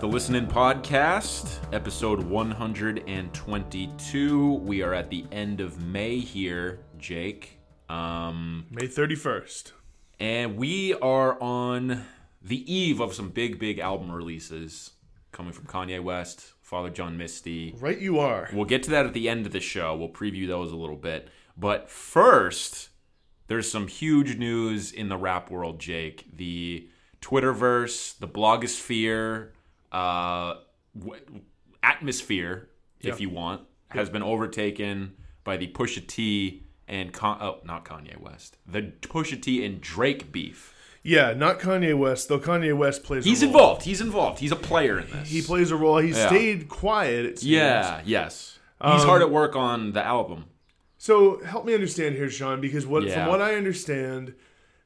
the Listening Podcast, episode 122. We are at the end of May here, Jake. Um, May 31st. and we are on the eve of some big, big album releases coming from Kanye West, Father John Misty. Right you are. We'll get to that at the end of the show. We'll preview those a little bit. But first, there's some huge news in the rap world, Jake. The Twitterverse, the blogosphere, uh, w- atmosphere, if you want, has been overtaken by the Pusha T and Con- oh, not Kanye West, the Pusha T and Drake beef. Yeah, not Kanye West, though Kanye West plays He's a role. involved. He's involved. He's a player in this. He plays a role. He Yeah. stayed quiet. It seems. Yeah. Yes. He's Um, hard at work on the album. So help me understand here, Sean, because what Yeah. from what I understand,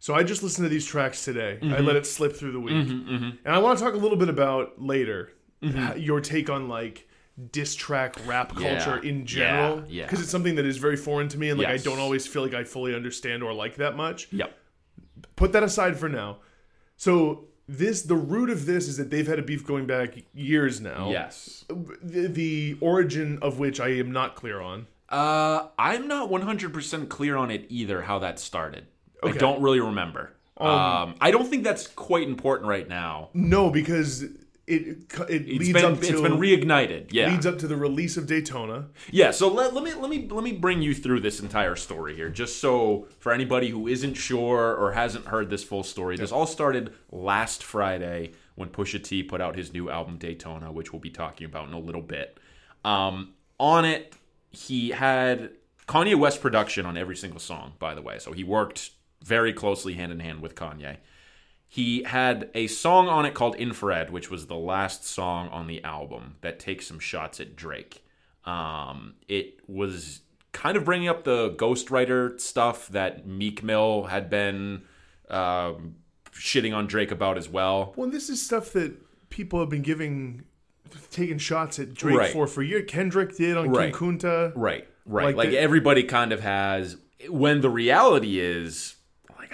so I just listened to these tracks today. Mm-hmm. I let it slip through the week, and I want to talk a little bit about later Mm-hmm. your take on like diss track rap Yeah. culture in general, Yeah, yeah. because it's something that is very foreign to me, and like Yes. I don't always feel like I fully understand or like that much. Yep. put that aside for now. So this the root of this is that they've had a beef going back years now. Yes. The, the origin of which I am not clear on. Uh, I'm not 100% clear on it either, how that started. I don't really remember. Um, I don't think that's quite important right now. No, because it it It's leads been up to it's been reignited. Yeah. leads up to the release of Daytona. Yeah, so let, let me let me let me bring you through this entire story here, just so for anybody who isn't sure or hasn't heard this full story. This all started last Friday when Pusha T put out his new album Daytona, which we'll be talking about in a little bit. Um, on it, he had Kanye West production on every single song, by the way. So he worked very closely hand in hand with Kanye. He had a song on it called Infrared, which was the last song on the album that takes some shots at Drake. Um, it was kind of bringing up the ghostwriter stuff that Meek Mill had been um, shitting on Drake about as well. Well, this is stuff that people have been giving, taking shots at Drake Right. for for years. Kendrick did on Right. King Kunta. Right, right. Like Like, the- everybody kind of has. When the reality is, like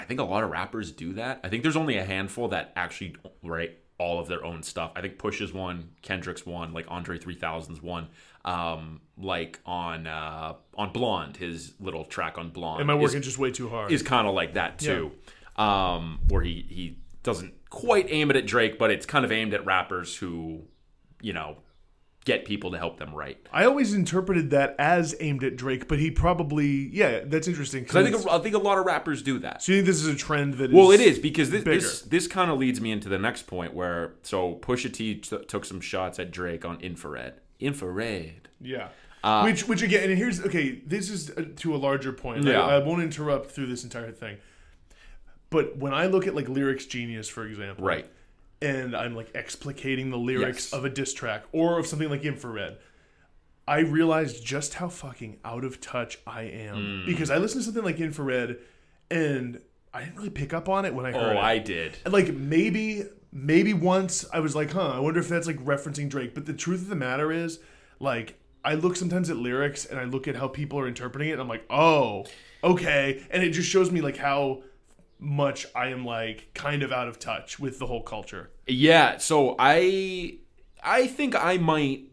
think a lot of rappers do that. I think there's only a handful that actually write all of their own stuff. I think Push is one, Kendrick's one, like Andre 3000's one. Um, like on uh, on Blonde, his little track on Blonde. Am I is- working just way too hard? is kind of like that too. Um, where he he doesn't quite aim it at Drake, but it's kind of aimed at rappers who, you know, get people to help them write. I always interpreted that as aimed at Drake, but he probably yeah, that's interesting. Because I think I think a lot of rappers do that. so you think this is a trend that is Well, it is because this bigger. this, this kind of leads me into the next point where so Pusha T t- took some shots at Drake on Infrared. Infrared. Yeah. Uh, which, which again, and here's okay. This is uh, to a larger point. Yeah. I, I won't interrupt through this entire thing. But when I look at like lyrics genius, for example, Right. And I'm like explicating the lyrics Yes. of a diss track or of something like Infrared, I realized just how fucking out of touch I am Mm. because I listened to something like Infrared, and I didn't really pick up on it when I heard Oh, it. I did. And, like maybe maybe once I was like, huh, I wonder if that's like referencing Drake. But the truth of the matter is, like, I look sometimes at lyrics and I look at how people are interpreting it, and I'm like, oh, okay. And it just shows me like how much I am like kind of out of touch with the whole culture. Yeah, so I I think I might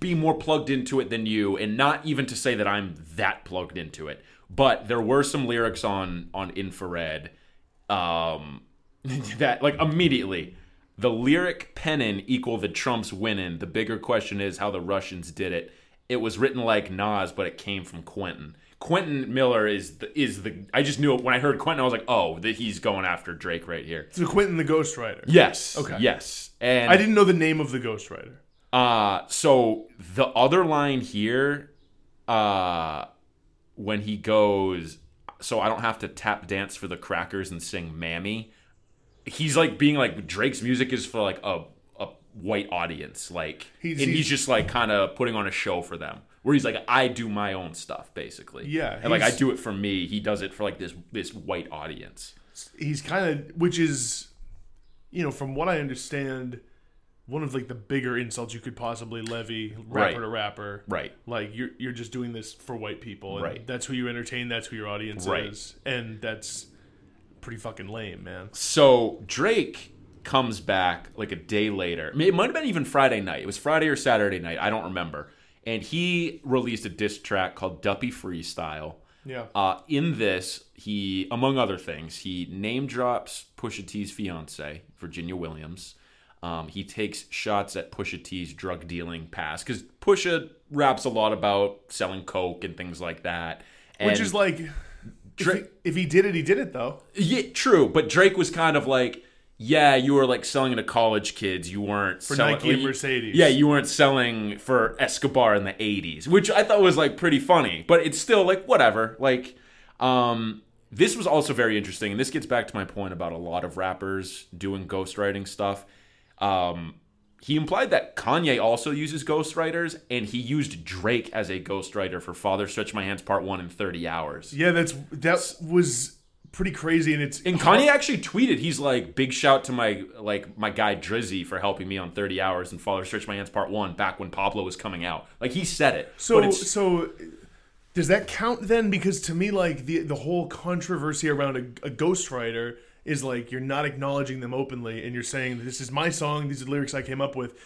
be more plugged into it than you and not even to say that I'm that plugged into it. But there were some lyrics on on Infrared um that like immediately the lyric pennin equal the Trumps winning. The bigger question is how the Russians did it. It was written like Nas, but it came from Quentin. Quentin Miller is the is the I just knew it when I heard Quentin I was like, "Oh, that he's going after Drake right here." So Quentin the Ghostwriter. Yes. Okay. Yes. And I didn't know the name of the Ghostwriter. uh so the other line here, uh when he goes, so I don't have to tap dance for the crackers and sing Mammy. He's like being like Drake's music is for like a a white audience, like He's- and he's, he's- just like kind of putting on a show for them. Where he's like, I do my own stuff, basically. Yeah, and like I do it for me. He does it for like this this white audience. He's kind of, which is, you know, from what I understand, one of like the bigger insults you could possibly levy rapper Right. to rapper. Right. Like you're you're just doing this for white people, and Right. that's who you entertain. That's who your audience Right. is, and that's pretty fucking lame, man. So Drake comes back like a day later. It might have been even Friday night. It was Friday or Saturday night. I don't remember. And he released a diss track called Duppy Freestyle. Yeah. Uh, in this, he, among other things, he name drops Pusha T's fiance, Virginia Williams. Um, he takes shots at Pusha T's drug dealing past because Pusha raps a lot about selling coke and things like that. And Which is like, Drake- if, he, if he did it, he did it though. yeah, true. But Drake was kind of like, yeah, you were like selling to college kids. You weren't for selling, Nike and you- Mercedes. Yeah, you weren't selling for Escobar in the '80s, which I thought was like pretty funny. But it's still like whatever. Like, um, this was also very interesting, and this gets back to my point about a lot of rappers doing ghostwriting stuff. Um, he implied that Kanye also uses ghostwriters, and he used Drake as a ghostwriter for "Father Stretch My Hands" Part One in 30 hours. Yeah, that's that was pretty crazy, and it's And Kanye actually tweeted, he's like, "Big shout to my like my guy Drizzy for helping me on 30 Hours and Father Stretch My Hands Part One back when Pablo was coming out." Like he said it. So so does that count then? Because to me, like the the whole controversy around a, a ghostwriter is like you're not acknowledging them openly, and you're saying this is my song, these are the lyrics I came up with.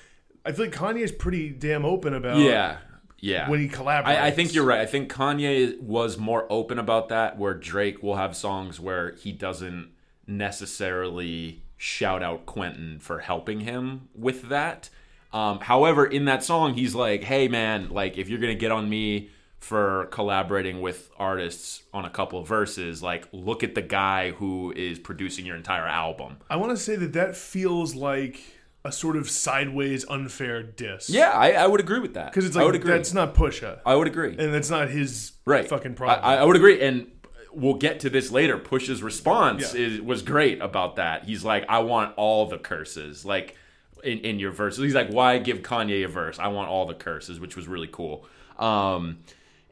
I feel like Kanye is pretty damn open about yeah, yeah. when he collaborates. I, I think you're right. I think Kanye was more open about that, where Drake will have songs where he doesn't necessarily shout out Quentin for helping him with that. Um, however, in that song, he's like, "Hey, man, like if you're gonna get on me for collaborating with artists on a couple of verses, like look at the guy who is producing your entire album." I want to say that that feels like a sort of sideways unfair diss. Yeah, I, I would agree with that because it's I like would agree. that's not Pusha, I would agree. and that's not his right fucking problem. I, I would agree and we'll get to this later push's response Yeah. is, was great about that he's like i want all the curses like in, in your verses he's like why give kanye a verse i want all the curses which was really cool um,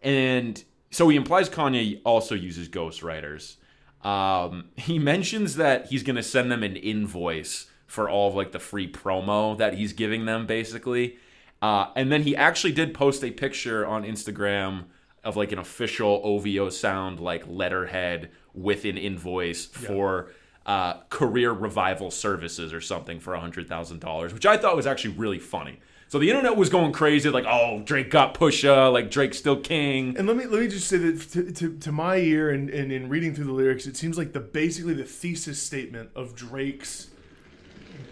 and so he implies kanye also uses ghostwriters um, he mentions that he's going to send them an invoice for all of like the free promo that he's giving them basically. Uh, and then he actually did post a picture on instagram of like an official ovo sound like letterhead with an invoice for uh, career revival services or something for $100000 which i thought was actually really funny. So the internet was going crazy like oh drake got pusha like drake's still king. And let me let me just say that to, to, to my ear and, and in reading through the lyrics, it seems like the basically the thesis statement of Drake's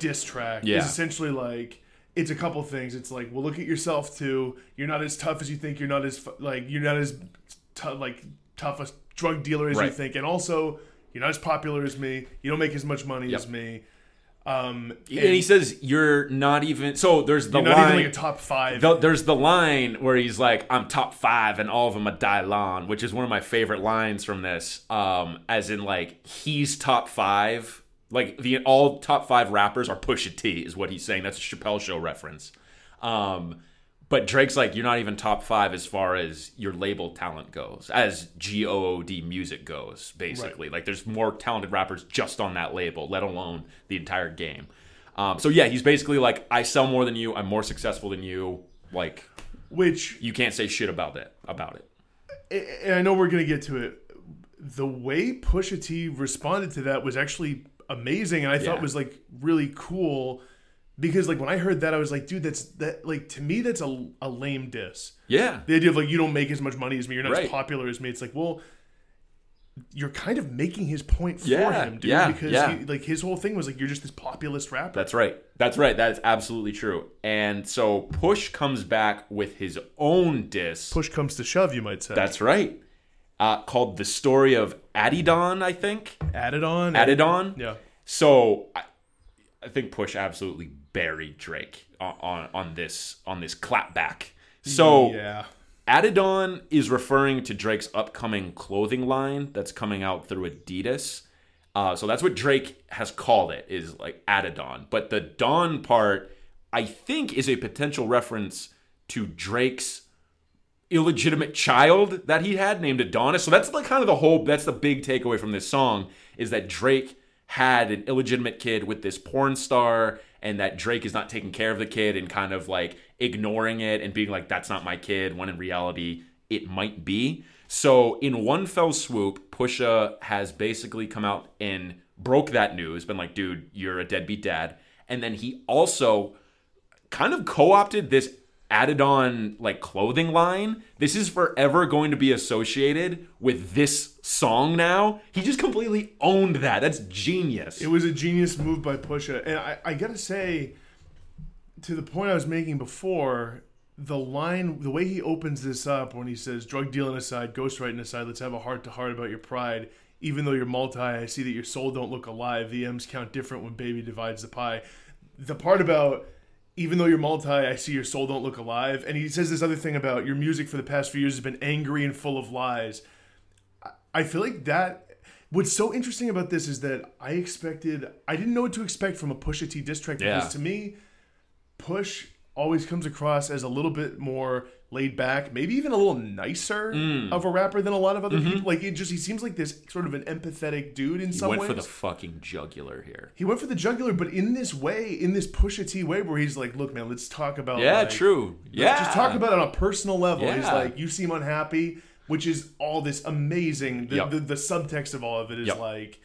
diss track Yeah. is essentially like it's a couple things. It's like, well, look at yourself too. You're not as tough as you think. You're not as like you're not as t- like tough a drug dealer as you think, and also you're not as popular as me. You don't make as much money Yep. as me. Um, and and he says you're not even so there's the you're not line even like a top five. The- there's the line where he's like, "I'm top five, and all of them are Dylan," which is one of my favorite lines from this. Um, as in, like he's top five, like the all top five rappers are Pusha T, is what he's saying. That's a Chappelle Show reference. Um, but Drake's like, "You're not even top five as far as your label talent goes, as G O O D music goes. Basically, like there's more talented rappers just on that label, let alone the entire game." Um, so yeah, he's basically like, I sell more than you. I'm more successful than you. Like, which you can't say shit about that About it. and I know we're gonna get to it. The way Pusha T responded to that was actually amazing, and I thought was like really cool because like when I heard that, I was like, dude, that's that like to me that's a, a lame diss. Yeah. The idea of like you don't make as much money as me, you're not Right. as popular as me. It's like, well, you're kind of making his point for Yeah, him, dude. yeah, because yeah. He, like his whole thing was like you're just this populist rapper. That's right. That's right. That is absolutely true. And so Push comes back with his own diss. Push comes to shove, you might say. That's right. Uh, called the story of Adidon, I think. added on. Adidon. Yeah. So I, I think Push absolutely buried Drake on, on on this on this clapback. So yeah. Adidon is referring to Drake's upcoming clothing line that's coming out through Adidas. Uh, so that's what Drake has called it, is like Adidon. But the Dawn part, I think, is a potential reference to Drake's illegitimate child that he had named Adonis. So that's like kind of the whole, that's the big takeaway from this song, is that Drake had an illegitimate kid with this porn star and that Drake is not taking care of the kid and kind of like ignoring it and being like, that's not my kid, when in reality, it might be. So, in one fell swoop, Pusha has basically come out and broke that news, been like, dude, you're a deadbeat dad. And then he also kind of co-opted this Adidon like clothing line. This is forever going to be associated with this song now. He just completely owned that. That's genius. It was a genius move by Pusha, and I, I gotta say, to the point I was making before, the line, the way he opens this up when he says, "Drug dealing aside, ghostwriting aside, let's have a heart to heart about your pride." Even though you're multi, I see that your soul don't look alive. The M's count different when baby divides the pie. The part about even though you're multi, I see your soul don't look alive. And he says this other thing about your music for the past few years has been angry and full of lies. I- feel like that. What's so interesting about this is that I expected, I didn't know what to expect from a Pusha T diss track because Yeah. to me, Push always comes across as a little bit more laid back, maybe even a little nicer Mm. of a rapper than a lot of other people. Like it just, he seems like this sort of an empathetic dude in Mm-hmm. he some went ways. for the fucking jugular here. He went for the jugular, but in this way, in this Pusha T way, where he's like, "Look, man, let's talk about Yeah, like, true. Yeah. just talk about it on a personal level." He's like, "You seem unhappy," which is all this amazing. The, Yep. the, the subtext of all of it is Yep. like,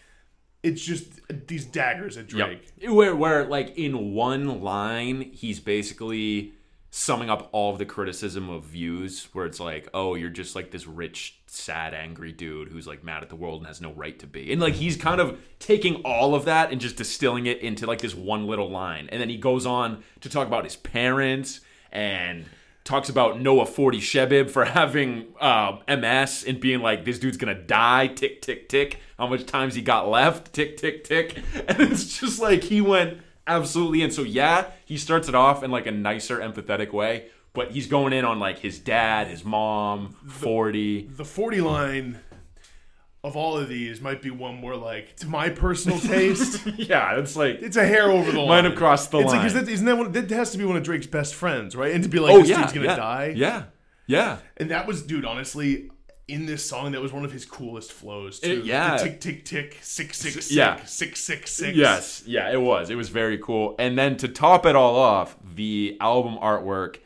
it's just these daggers at Drake. Yep. Where, where, like, in one line, he's basically summing up all of the criticism of views, where it's like, oh, you're just like this rich, sad, angry dude who's like mad at the world and has no right to be. And like, he's kind of taking all of that and just distilling it into like this one little line. And then he goes on to talk about his parents and talks about Noah 40 Shebib for having uh, MS and being like, this dude's gonna die, tick, tick, tick. How much times he got left, tick, tick, tick. And it's just like he went absolutely in. So, yeah, he starts it off in like a nicer, empathetic way, but he's going in on like his dad, his mom, 40. The forty line of all of these might be one more like, to my personal taste, yeah, it's like, it's a hair over the line. Might have crossed the it's line. Like, that, isn't that one? That has to be one of Drake's best friends, right? And to be like, oh, this yeah, dude's gonna yeah, die. Yeah, yeah. And that was, dude, honestly, in this song, that was one of his coolest flows too. It- yeah. The tick tick tick, six six six, Yeah. six six six. Yes, yeah, it was. It was very cool. And then to top it all off, the album artwork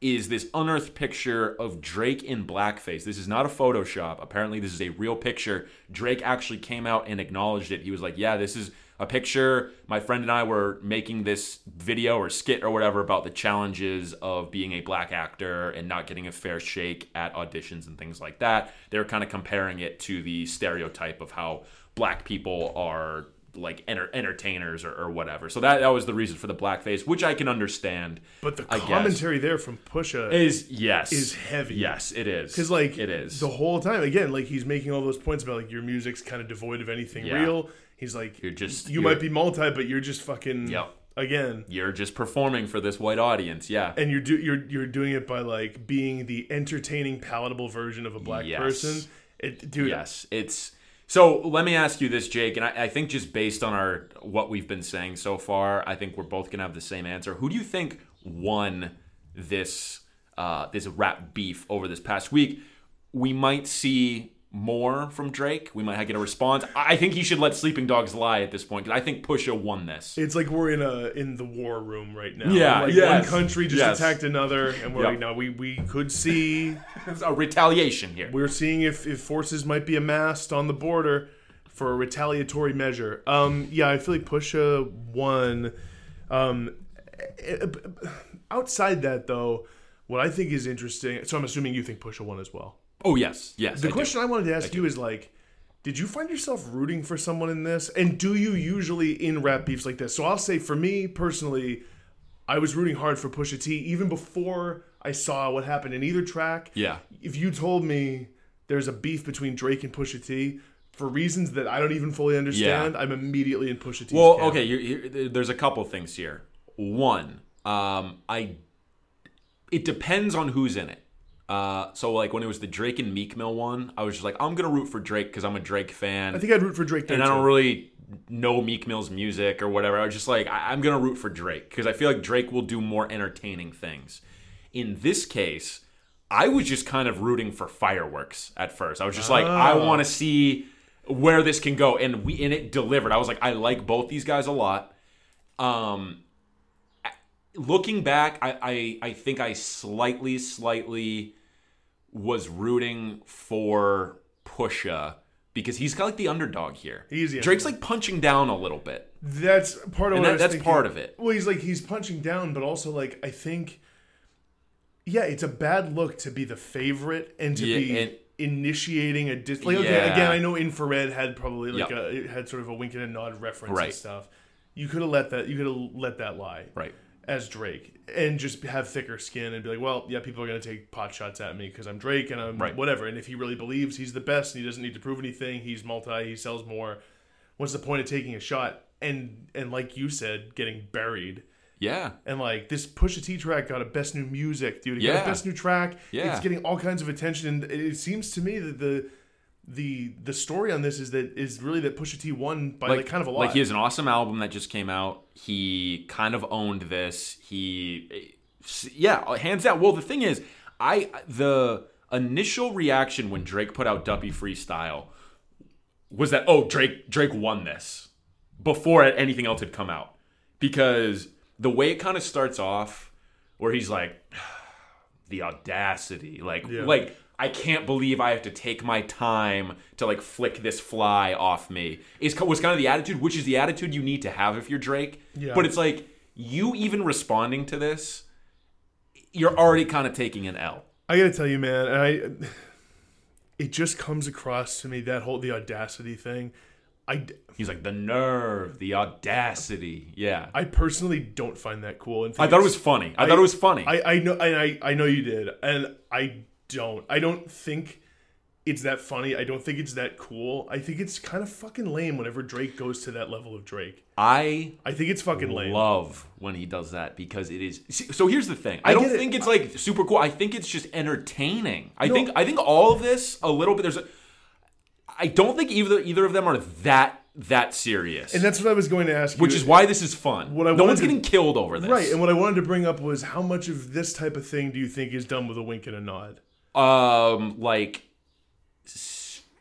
is this unearthed picture of Drake in blackface. This is not a Photoshop. Apparently, this is a real picture. Drake actually came out and acknowledged it. He was like, "Yeah, this is a picture. My friend and I were making this video or skit or whatever about the challenges of being a black actor and not getting a fair shake at auditions and things like that. They were kind of comparing it to the stereotype of how black people are like enter- entertainers or, or whatever. So that that was the reason for the blackface, which I can understand. But the I guess. commentary there from Pusha is yes is heavy. Yes, it is Because like it is. the whole time again, like he's making all those points about like your music's kind of devoid of anything Yeah. real. He's like You're just- you might be multi, but you're just fucking Yep. again. You're just performing for this white audience. Yeah. And you're do you're you're doing it by like being the entertaining, palatable version of a black Yes. person. It, dude, Yes, it's so. Let me ask you this, Jake, and I, I think just based on our what we've been saying so far, I think we're both gonna have the same answer. Who do you think won this uh, this rap beef over this past week? We might see more from Drake. We might get a response. I think he should let sleeping dogs lie at this point because I think Pusha won this. It's like we're in a in the war room right now. Yeah, like yes, one country just yes. attacked another, and we're Yep. like, no, we we could see. A retaliation here. We're seeing if if forces might be amassed on the border for a retaliatory measure. Um, yeah, I feel like Pusha won. Um, eh, eh, outside that though, what I think is interesting. So I'm assuming you think Pusha won as well. Oh yes, yes. The I do. question I wanted to ask you is like, did you find yourself rooting for someone in this? And do you usually in rap beefs like this? So I'll say for me personally, I was rooting hard for Pusha T even before I saw what happened in either track. Yeah. If you told me there's a beef between Drake and Pusha T for reasons that I don't even fully understand, I'm immediately in Pusha T. Well, camp. okay. You, you, there's a couple things here. One, um, I. It depends on who's in it. Uh, so like when it was the Drake and Meek Mill one, I was just like, I'm gonna root for Drake because I'm a Drake fan, I think I'd root for Drake and I don't really know Meek Mill's music or whatever. I was just like, I, I'm gonna root for Drake because I feel like Drake will do more entertaining things. In this case, I was just kind of rooting for fireworks at first. I was just like, I Oh. want to see where this can go, and we and it delivered. I was like, I like both these guys a lot. Um, looking back, I, I I think I slightly slightly was rooting for Pusha because he's got like the underdog here. He is the Drake's like punching down a little bit. That's part of And what that- I was that's thinking. part of it. Well, he's like he's punching down, but also like I think, yeah, it's a bad look to be the favorite and to Yeah, be and- initiating a dis. Like okay, Yeah. again, I know infrared had probably like Yep. a it had sort of a wink and a nod reference and stuff. You could have let that. You could have let that lie. Right. As Drake, and just have thicker skin and be like, well, yeah, people are gonna take pot shots at me because I'm Drake and I'm Right. whatever. And if he really believes he's the best and he doesn't need to prove anything, he's multi, he sells more. What's the point of taking a shot? And and like you said, getting buried. Yeah. And like this Pusha T track got a best new music, dude. It got Yeah. a best new track. Yeah. It's getting all kinds of attention. And it seems to me that the the the story on this is that is really that Pusha T won by like, kind of a lot. Like he has an awesome album that just came out. He kind of owned this. He, yeah, hands down. Well, the thing is, I the initial reaction when Drake put out Duppy Freestyle was that oh Drake Drake won this before anything else had come out because the way it kind of starts off where he's like the audacity like Yeah. like I can't believe I have to take my time to like flick this fly off me. Is was kind of the attitude, which is the attitude you need to have if you're Drake. Yeah. But it's like you even responding to this, you're already kind of taking an L. I gotta tell you, man, I it just comes across to me that whole the audacity thing. I He's like the nerve, the audacity. Yeah. I personally don't find that cool. And I thought it was funny. I, thought it was funny. I, I know and I, I know you did. And I don't. I don't think it's that funny. I don't think it's that cool. I think it's kind of fucking lame whenever Drake goes to that level of Drake. I I think it's fucking lame. love when he does that because it is so here's the thing i, I don't get it. think it's like super cool i think it's just entertaining i No. think i think all of this a little bit there's a i don't think either either of them are that that serious And that's what I was going to ask you. which is why this is fun What I no one's to- getting killed over this Right, and what I wanted to bring up was how much of this type of thing do you think is done with a wink and a nod? Um like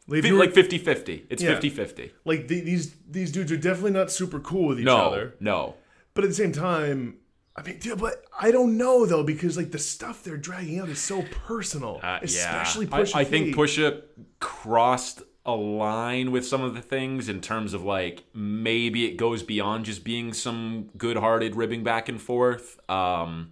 Like, if fi- you were- like 50-50 it's Yeah. 50-50 like the, these these dudes are definitely not super cool with each no other. no But at the same time, I mean, dude, but I don't know though because like the stuff they're dragging out is so personal, Uh, especially yeah. Pusha I think Pusha crossed a line with some of the things in terms of like maybe it goes beyond just being some good-hearted ribbing back and forth. Um,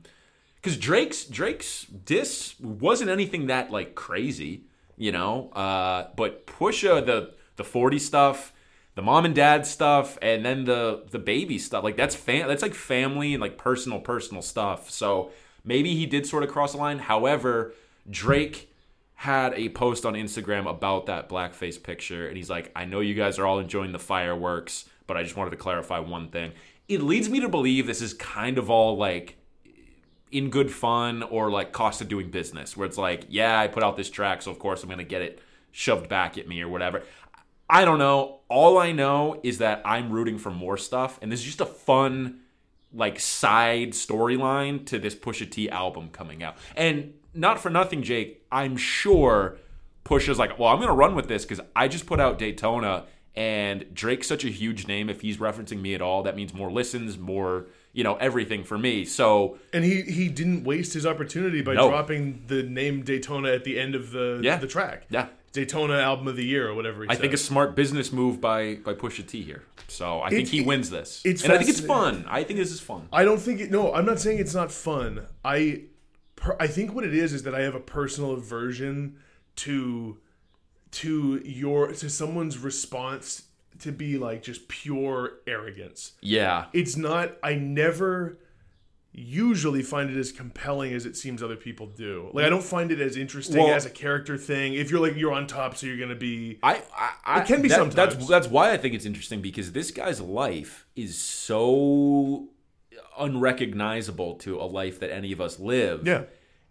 because Drake's Drake's diss wasn't anything that like crazy, you know. Uh, but Pusha the the forty stuff, the mom and dad stuff, and then the the baby stuff like that's fam- that's like family and like personal personal stuff. So maybe he did sort of cross the line. However, Drake had a post on Instagram about that blackface picture, and he's like, "I know you guys are all enjoying the fireworks, but I just wanted to clarify one thing." It leads me to believe this is kind of all like in good fun or like cost of doing business where it's like yeah i put out this track so of course i'm gonna get it shoved back at me or whatever. I don't know. All i know is that i'm rooting for more stuff and this is just a fun like side storyline to this pusha t album coming out. And not for nothing jake i'm sure pusha's like well i'm gonna run with this because i just put out daytona and drake's such a huge name if he's referencing me at all that means more listens more you know everything for me so and he he didn't waste his opportunity by No. dropping the name Daytona at the end of the Yeah. the track. Yeah. Daytona album of the year or whatever. He I think a smart business move by by Pusha T here. So I think It's- he wins this. it's and I think it's fun. I think this is fun. I don't think it. No, I'm not saying it's not fun. I, per, I think what it is is that I have a personal aversion to, to your to someone's response to be like just pure arrogance. Yeah. It's not. I never usually find it as compelling as it seems other people do. Like I don't find it as interesting Well- as a character thing. If you're like you're on top, so you're gonna be. I, I, I It can be that- sometimes. That's that's why I think it's interesting because this guy's life is so unrecognizable to a life that any of us live. Yeah.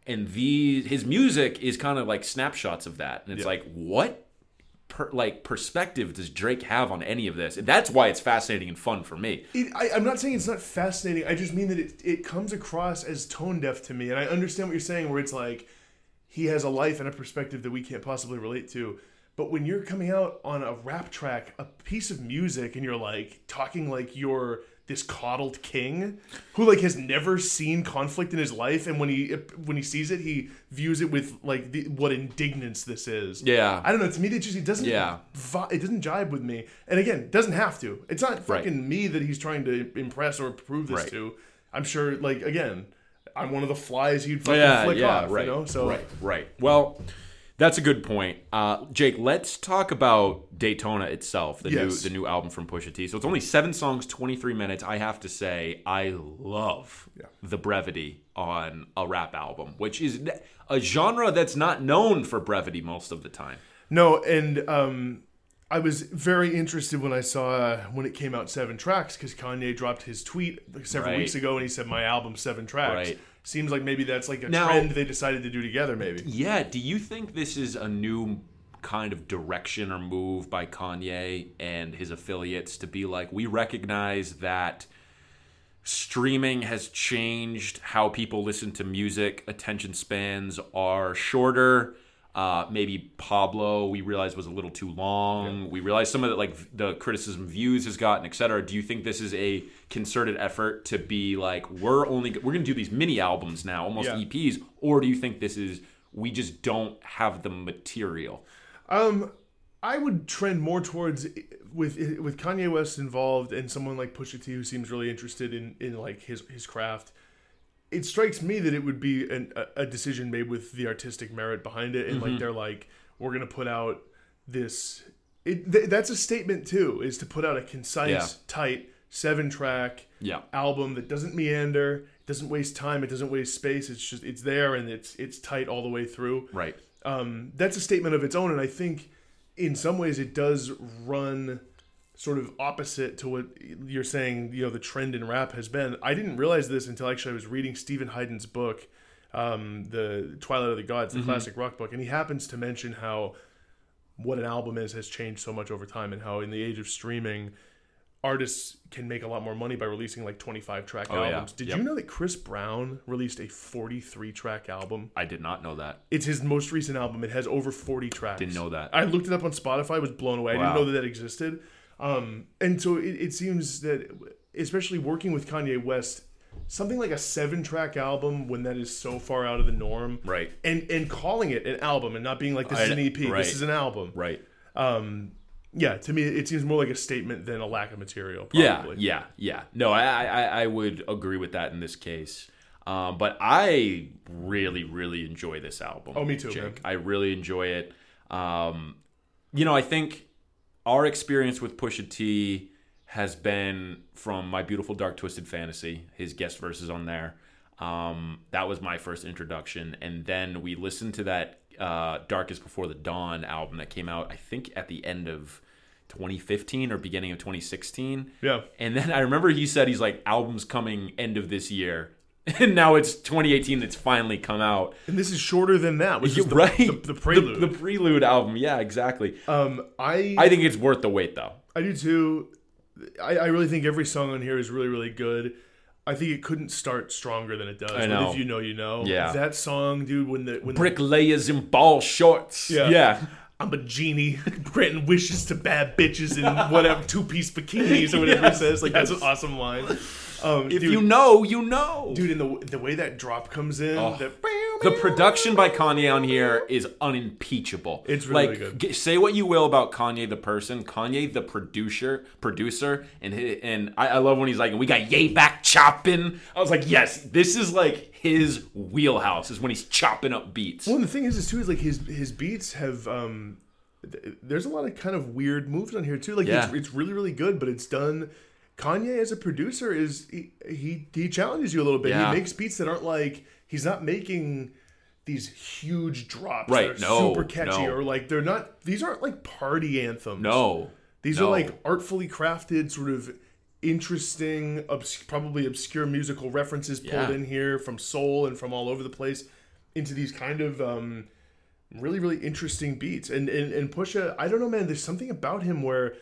And these his music is kind of like snapshots of that. And it's Yeah. like what per, like perspective does Drake have on any of this? And that's why it's fascinating and fun for me. It, I, I'm not saying it's not fascinating. I just mean that it, it comes across as tone deaf to me. And I understand what you're saying, where it's like he has a life and a perspective that we can't possibly relate to. But when you're coming out on a rap track, a piece of music, and you're like talking like you're this coddled king who like has never seen conflict in his life and when he when he sees it he views it with like the, what indignance this is Yeah. i don't know to me it just it doesn't Yeah. vi- it doesn't jibe with me and again doesn't have to it's not Right. fucking me that he's trying to impress or prove this Right. to i'm sure like again i'm one of the flies he'd fucking yeah, flick yeah, off right, you know so right, right. Well, that's a good point, uh, Jake. Let's talk about Daytona itself, the Yes. new the new album from Pusha T. So it's only seven songs, twenty three minutes. I have to say, I love Yeah. the brevity on a rap album, which is a genre that's not known for brevity most of the time. No, and um, I was very interested when I saw uh, when it came out seven tracks because Kanye dropped his tweet several Right. weeks ago and he said my album seven tracks. Right. Seems like maybe that's like a Now- trend they decided to do together. Maybe. Yeah. Do you think this is a new kind of direction or move by Kanye and his affiliates to be like, we recognize that streaming has changed how people listen to music, attention spans are shorter. Uh, maybe Pablo, we realized was a little too long. We realized some of the like the criticism views has gotten, et cetera. Do you think this is a concerted effort to be like we're only we're gonna do these mini albums now, almost Yeah. EPs, or do you think this is we just don't have the material? Um, I would trend more towards with with Kanye West involved and someone like Pusha T who seems really interested in in like his his craft. It strikes me that it would be an, a, a decision made with the artistic merit behind it, and like they're like, we're gonna put out this. It th- that's a statement too, is to put out a concise, Yeah. tight seven track Yeah. album that doesn't meander, it doesn't waste time, it doesn't waste space. It's just it's there and it's it's tight all the way through Right. um, that's a statement of its own, and I think in some ways it does run sort of opposite to what you're saying. You know, the trend in rap has been. I didn't realize this until actually I was reading Steven Hyden's book, um, the Twilight of the Gods, the classic rock book, and he happens to mention how what an album is has changed so much over time, and how in the age of streaming. Artists can make a lot more money by releasing like 25 track Oh, yeah. albums. Did Yep. you know that Chris Brown released a 43 track album? I did not know that. It's his most recent album. It has over 40 tracks. Didn't know that. I looked it up on Spotify, was blown away. I didn't know that that existed. Um, and so it, it seems that, especially working with Kanye West, something like a seven track album when that is so far out of the norm. Right. And and calling it an album and not being like, this is an EP, right. this is an album. Right. Um, yeah, to me, it seems more like a statement than a lack of material. Yeah, yeah, yeah. No, I, I, I would agree with that in this case. Um, but I really, really enjoy this album. Oh, me too, Jake. man. I really enjoy it. Um, you know, I think our experience with Pusha T has been from My Beautiful Dark Twisted Fantasy, his guest verses on there. Um, that was my first introduction, and then we listened to that uh, Darkest Before the Dawn album that came out, I think, at the end of 2015 or beginning of 2016. Yeah. And then I remember he said he's like albums coming end of this year. And now it's 2018 it's finally come out. And this is shorter than that, which is the, right. the, the prelude. The, prelude album. Yeah, exactly. um, I I think it's worth the wait though. I do too. I, I really think every song on here is really, really good. I think it couldn't start stronger than it does. I know. If you know, you know. Yeah. That song, dude. When the when the, Bricklayers in ball shorts. Yeah. Yeah. I'm a genie granting wishes to bad bitches in whatever two piece bikinis or whatever it says. Like that's an awesome line. Um, If dude, you know, you know. dude, and the the way that drop comes in, Oh. that, The production by Kanye on here is unimpeachable. It's really like, good. say what you will about Kanye the person, Kanye the producer, producer, and and I, I love when he's like, "We got yay back chopping." I was like, "Yes, this is like his wheelhouse. Is when he's chopping up beats." Well, the thing is, is too, is like his his beats have. um th- There's a lot of kind of weird moves on here too. Like Yeah. it's, it's really really good, but it's done. Kanye as a producer is he he, he challenges you a little bit. Yeah. He makes beats that aren't like he's not making these huge drops Right, that are no, super catchy no. or like they're not. These aren't like party anthems. no, These no. are like artfully crafted, sort of interesting, obs- probably obscure musical references pulled Yeah. in here from soul and from all over the place into these kind of um, really, really interesting beats. And, and and Pusha, I don't know, man. There's something about him where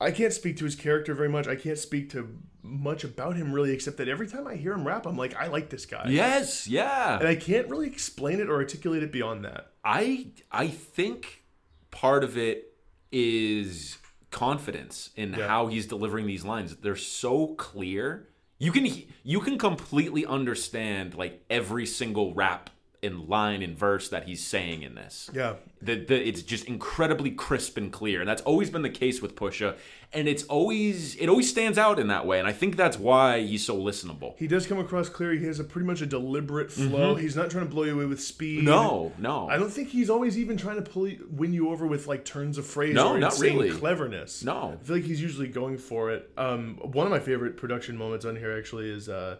I can't speak to his character very much. I can't speak to much about him really, except that every time I hear him rap, I'm like, I like this guy. Yes, yeah. And I can't really explain it or articulate it beyond that. I I think part of it is confidence in Yeah. how he's delivering these lines. They're so clear. You can you can completely understand like every single rap and line and verse that he's saying in this. Yeah. The, the, it's just incredibly crisp and clear, and that's always been the case with Pusha, and it's always it always stands out in that way, and I think that's why he's so listenable. He does come across clear. He has a pretty much a deliberate flow. He's not trying to blow you away with speed. Mm-hmm. No, no, I don't think he's always even trying to pull you, win you over with like turns of phrase No, or not really. cleverness. No. I feel like he's usually going for it. Um, one of my favorite production moments on here actually is uh,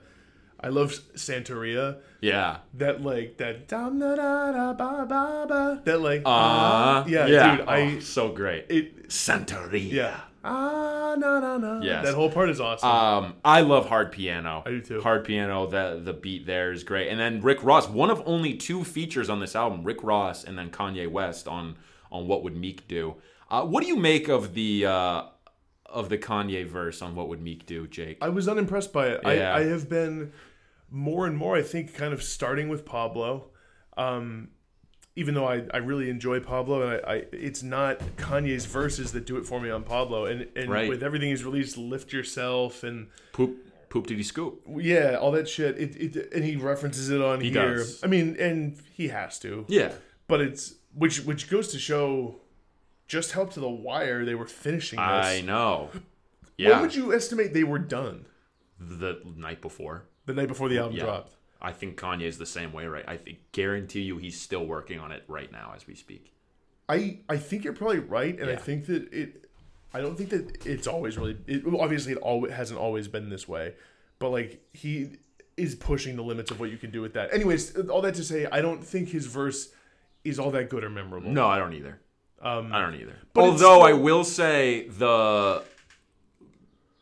I love Santeria. yeah. That like that dum da da da ba ba ba. That like Uh, ah yeah, yeah, dude. Oh, I so great. it Santeria. yeah ah na na na. Yes. that whole part is awesome. Um, I love hard piano. I do too. Hard piano. The the beat there is great. And then Rick Ross, one of only two features on this album, Rick Ross and then Kanye West on on What Would Meek Do. Uh, what do you make of the uh, of the Kanye verse on What Would Meek Do, Jake? I was unimpressed by it. Yeah. I, I have been more and more, I think, kind of starting with Pablo. Um, even though I, I really enjoy Pablo, and I, I it's not Kanye's verses that do it for me on Pablo. And and Right. with everything he's released, Lift Yourself and Poop poop diddy scoop. yeah, all that shit. It, it and he references it on He here. does. I mean, and he has to. Yeah. But it's which which goes to show just how to the wire they were finishing this. I know. Yeah. When would you estimate they were done? the night before. The night before the album Yeah. dropped. I think Kanye is the same way, right? I think guarantee you he's still working on it right now as we speak. I I think you're probably right, and I think that it. I don't think that it's always really. It, obviously, it always hasn't always been this way, but like he is pushing the limits of what you can do with that. Anyways, all that to say, I don't think his verse is all that good or memorable. No, I don't either. Um, I don't either. But Although I will say the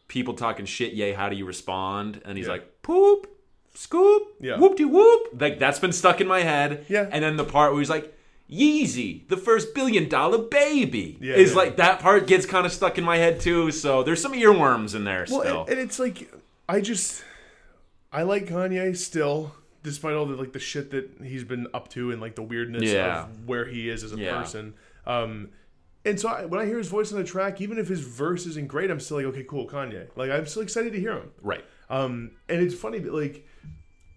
people talking shit, yay, how do you respond? And he's Yeah. like, poop, scoop, Yeah. whoop de whoop. Like that's been stuck in my head. Yeah. And then the part where he's like, Yeezy, the first billion dollar baby. Yeah, is yeah. like that part gets kind of stuck in my head too. So there's some earworms in there well, still. and, and it's like I just I like Kanye still, despite all the like the shit that he's been up to and like the weirdness Yeah. of where he is as a person. Um, and so I, when I hear his voice on the track, even if his verse isn't great, I'm still like, okay, cool, Kanye. Like I'm still excited to hear him. right. Um, and it's funny, but like,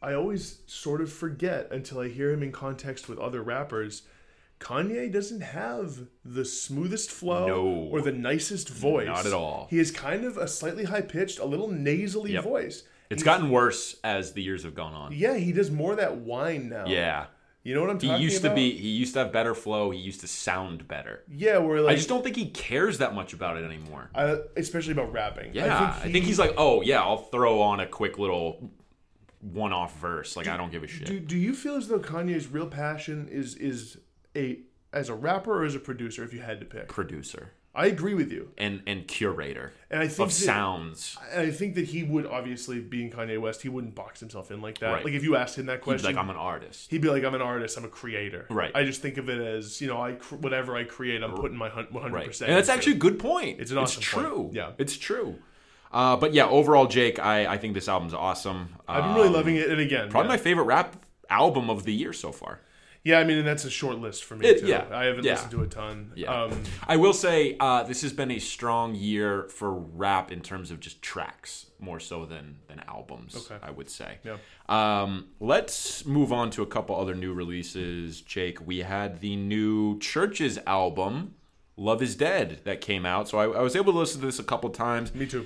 I always sort of forget until I hear him in context with other rappers. Kanye doesn't have the smoothest flow No. or the nicest voice. Not at all. He is kind of a slightly high pitched, a little nasally Yep. voice. It's He's- gotten worse as the years have gone on. yeah, he does more of that whine now. Yeah. You know what I'm talking about? He used about? to be he used to have better flow, he used to sound better. Yeah, where like I just don't think he cares that much about it anymore. uh, especially about rapping. Yeah, I think, he- he's like, oh yeah, I'll throw on a quick little one-off verse. Like I don't give a shit. Do, do you feel as though Kanye's real passion is is a as a rapper or as a producer? If you had to pick, Producer I agree with you, and and curator and I think of that- sounds. I think that he would obviously, being Kanye West, he wouldn't box himself in like that. Right. Like if you asked him that question, like, I'm an artist. he'd be like, "I'm an artist. I'm a creator." Right. I just think of it as you know, I cr- whatever I create, I'm putting my one hundred Right, percent. and that's actually a good point. It's an awesome point. true. Yeah. it's true. Uh, but yeah, overall, Jake, I, I think this album's awesome. I've been really Um, loving it. And again, Probably yeah. my favorite rap album of the year so far. Yeah. I mean, and that's a short list for me It- too. yeah, I haven't yeah. listened to a ton. Yeah. Um, I will say uh, this has been a strong year for rap in terms of just tracks, more so than than albums. Okay. I would say. Yeah. Um, let's move on to a couple other new releases. Jake, we had the new Chvrches album, "Love Is Dead," that came out. So I, I was able to listen to this a couple times. me too.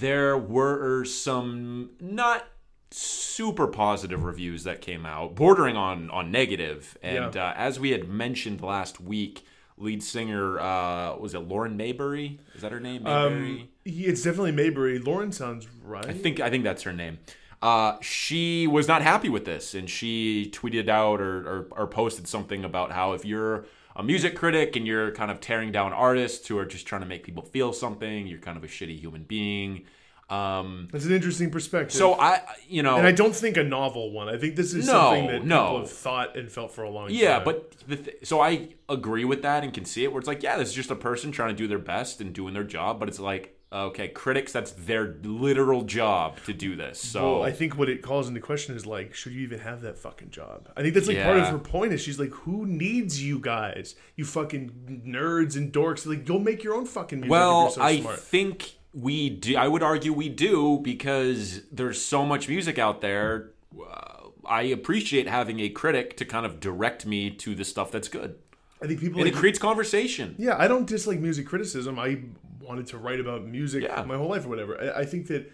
There were some not super positive reviews that came out, bordering on on negative. And Yeah. uh, as we had mentioned last week, lead singer uh, was it Lauren Mayberry? Is that her name? Mayberry. Um, he- it's definitely Mayberry. Lauren sounds right. I think I think that's her name. Uh, she was not happy with this, and she tweeted out or, or or posted something about how if you're a music critic and you're kind of tearing down artists who are just trying to make people feel something, you're kind of a shitty human being. Um, that's an interesting perspective. so I, you know, and I don't think a novel one. I think this is No, something that no. people have thought and felt for a long yeah, time. Yeah, but the th- so I agree with that and can see it. Where it's like, yeah, this is just a person trying to do their best and doing their job, but it's like Okay, critics, that's their literal job to do this. So Well, I think what it calls into question is like, should you even have that fucking job? I think that's like part of her point is she's like, who needs you guys? You fucking nerds and dorks. Like, go make your own fucking music. Well, if you're so I smart. think we do. I would argue we do because there's so much music out there. Uh, I appreciate having a critic to kind of direct me to the stuff that's good, I think people and like, it creates conversation. Yeah, I don't dislike music criticism. I wanted to write about music Yeah. my whole life or whatever. I, I think that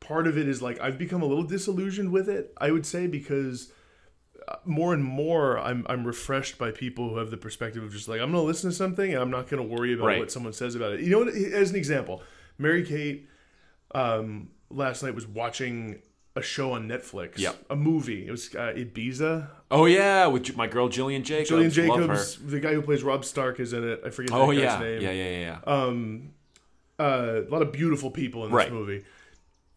part of it is like I've become a little disillusioned with it. I would say because uh, more and more I'm I'm refreshed by people who have the perspective of just like I'm going to listen to something and I'm not going to worry about Right. what someone says about it. You know what? As an example, Mary Kate um, last night was watching a show on Netflix. Yep. A movie. It was uh, Ibiza. Oh yeah, with my girl Gillian Jacobs. Gillian. Jacobs, the guy who plays Robb Stark, is in it. I forget Oh yeah. name yeah, yeah, yeah, yeah. um, uh, a lot of beautiful people in this Right. movie.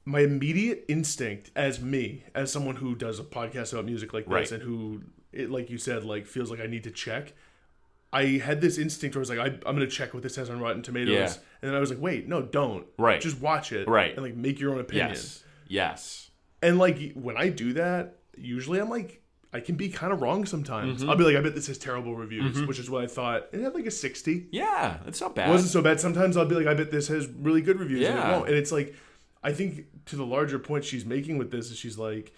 My immediate instinct, as me, as someone who does a podcast about music like this, Right. and who, it, like you said, like feels like I need to check. I had this instinct where I was like, I, I'm going to check what this has on Rotten Tomatoes, Yeah. and then I was like, wait, no, don't. Right. Just watch it. Right. And like make your own opinion. yes, yes. And like when I do that, usually I'm like, I can be kind of wrong sometimes. Mm-hmm. I'll be like, I bet this has terrible reviews, which is what I thought. It had like a 60. Yeah, it's not bad. It wasn't so bad. Sometimes I'll be like, I bet this has really good reviews. And, it Yeah. and it's like, I think to the larger point she's making with this is she's like,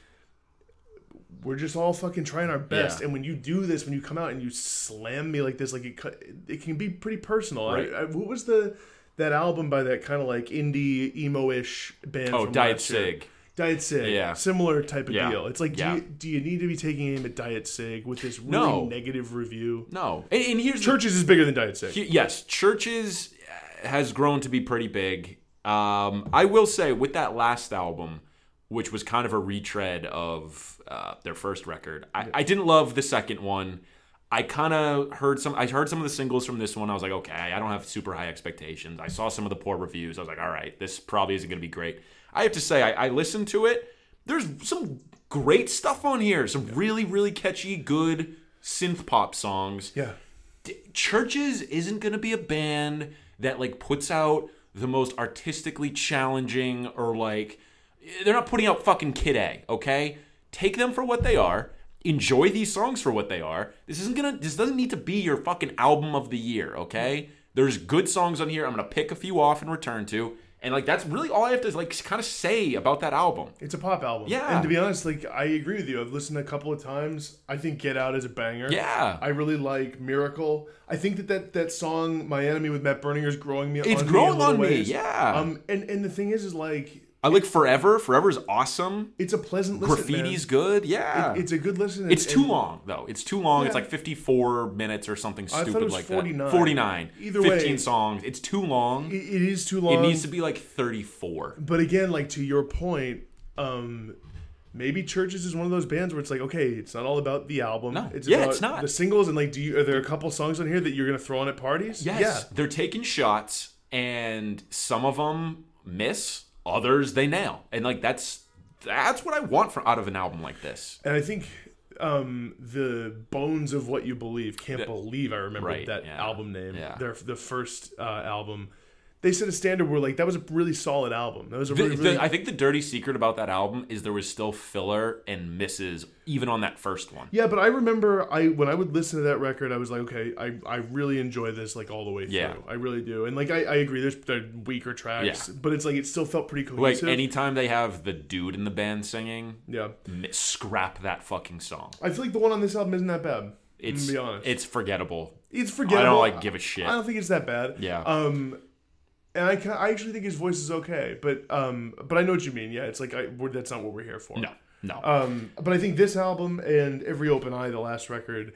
we're just all fucking trying our best. Yeah. And when you do this, when you come out and you slam me like this, like it, it can be pretty personal. Right. I, what was the that album by that kind of like indie emo-ish band? oh, Diet? Cig. Diet Cig. Yeah. Similar type of Yeah. deal. It's like, do, you, do you need to be taking aim at Diet Cig with this really No. negative review? No, and, and here's the- Chvrches is bigger than Diet Cig. He- yes, Chvrches has grown to be pretty big. Um, I will say with that last album, which was kind of a retread of uh, their first record, I, I didn't love the second one. I kind of heard some. I heard some of the singles from this one. I was like, okay, I don't have super high expectations. I saw some of the poor reviews. I was like, all right, this probably isn't going to be great. I have to say, I, I listened to it. There's some great stuff on here. Some really, really catchy, good synth pop songs. Yeah. D- Chvrches isn't going to be a band that like puts out the most artistically challenging or like they're not putting out fucking Kid A, okay? Take them for what they are. Enjoy these songs for what they are. This isn't gonna. This doesn't need to be your fucking album of the year, okay? There's good songs on here. I'm gonna pick a few off and return to, and like that's really all I have to like kind of say about that album. It's a pop album. Yeah. And to be honest, like I agree with you. I've listened a couple of times. I think Get Out is a banger. Yeah. I really like Miracle. I think that that, that song My Enemy with Matt Berninger is growing me It's on growing me on me, ways. yeah. Um and and the thing is is like I like Forever. Forever's awesome. it's a pleasant listen. Graffiti's man. good. Yeah. It's a good listen. It's and- too long though. It's too long. It's like 54 minutes or something it stupid like 49. that. 49. Either 15 way- songs. It's too long. It, it is too long. It needs to be like 34. but again, like to your point, um maybe Chvrches is one of those bands where it's like, okay, it's not all about the album. No. It's Yeah, about it's not. the singles and like do you are there a couple songs on here that you're gonna throw on at parties? Yes. Yeah. They're taking shots and some of them miss, others they nail. And like that's that's what I want from out of an album like this. And I think um, the bones of what you believe. Can't believe I remember Right, that yeah, album name. yeah. Their the first uh, album. They set a standard where like that was a really solid album. That was a really, the- really I think the dirty secret about that album is there was still filler and misses even on that first one. yeah. But I remember I when I would listen to that record, I was like, okay, I, I really enjoy this like all the way through. Yeah. I really do. And like I, I agree, there's there weaker tracks, Yeah. but it's like it still felt pretty cohesive. Like anytime they have the dude in the band singing, yeah. mi- scrap that fucking song. I feel like the one on this album isn't that bad. It's be honest. it's forgettable. It's forgettable. I don't like give a shit. I don't think it's that bad. Yeah. Um, and I, I actually think his voice is okay, but um, but I know what you mean. Yeah, it's like I, we're, that's not what we're here for. No, no. Um, but I think this album and Every Open Eye, the last record,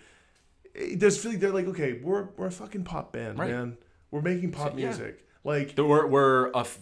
it does feel like they're like, okay, we're we're a fucking pop band, Right. man. We're making pop yeah. music. Like we're we're a f-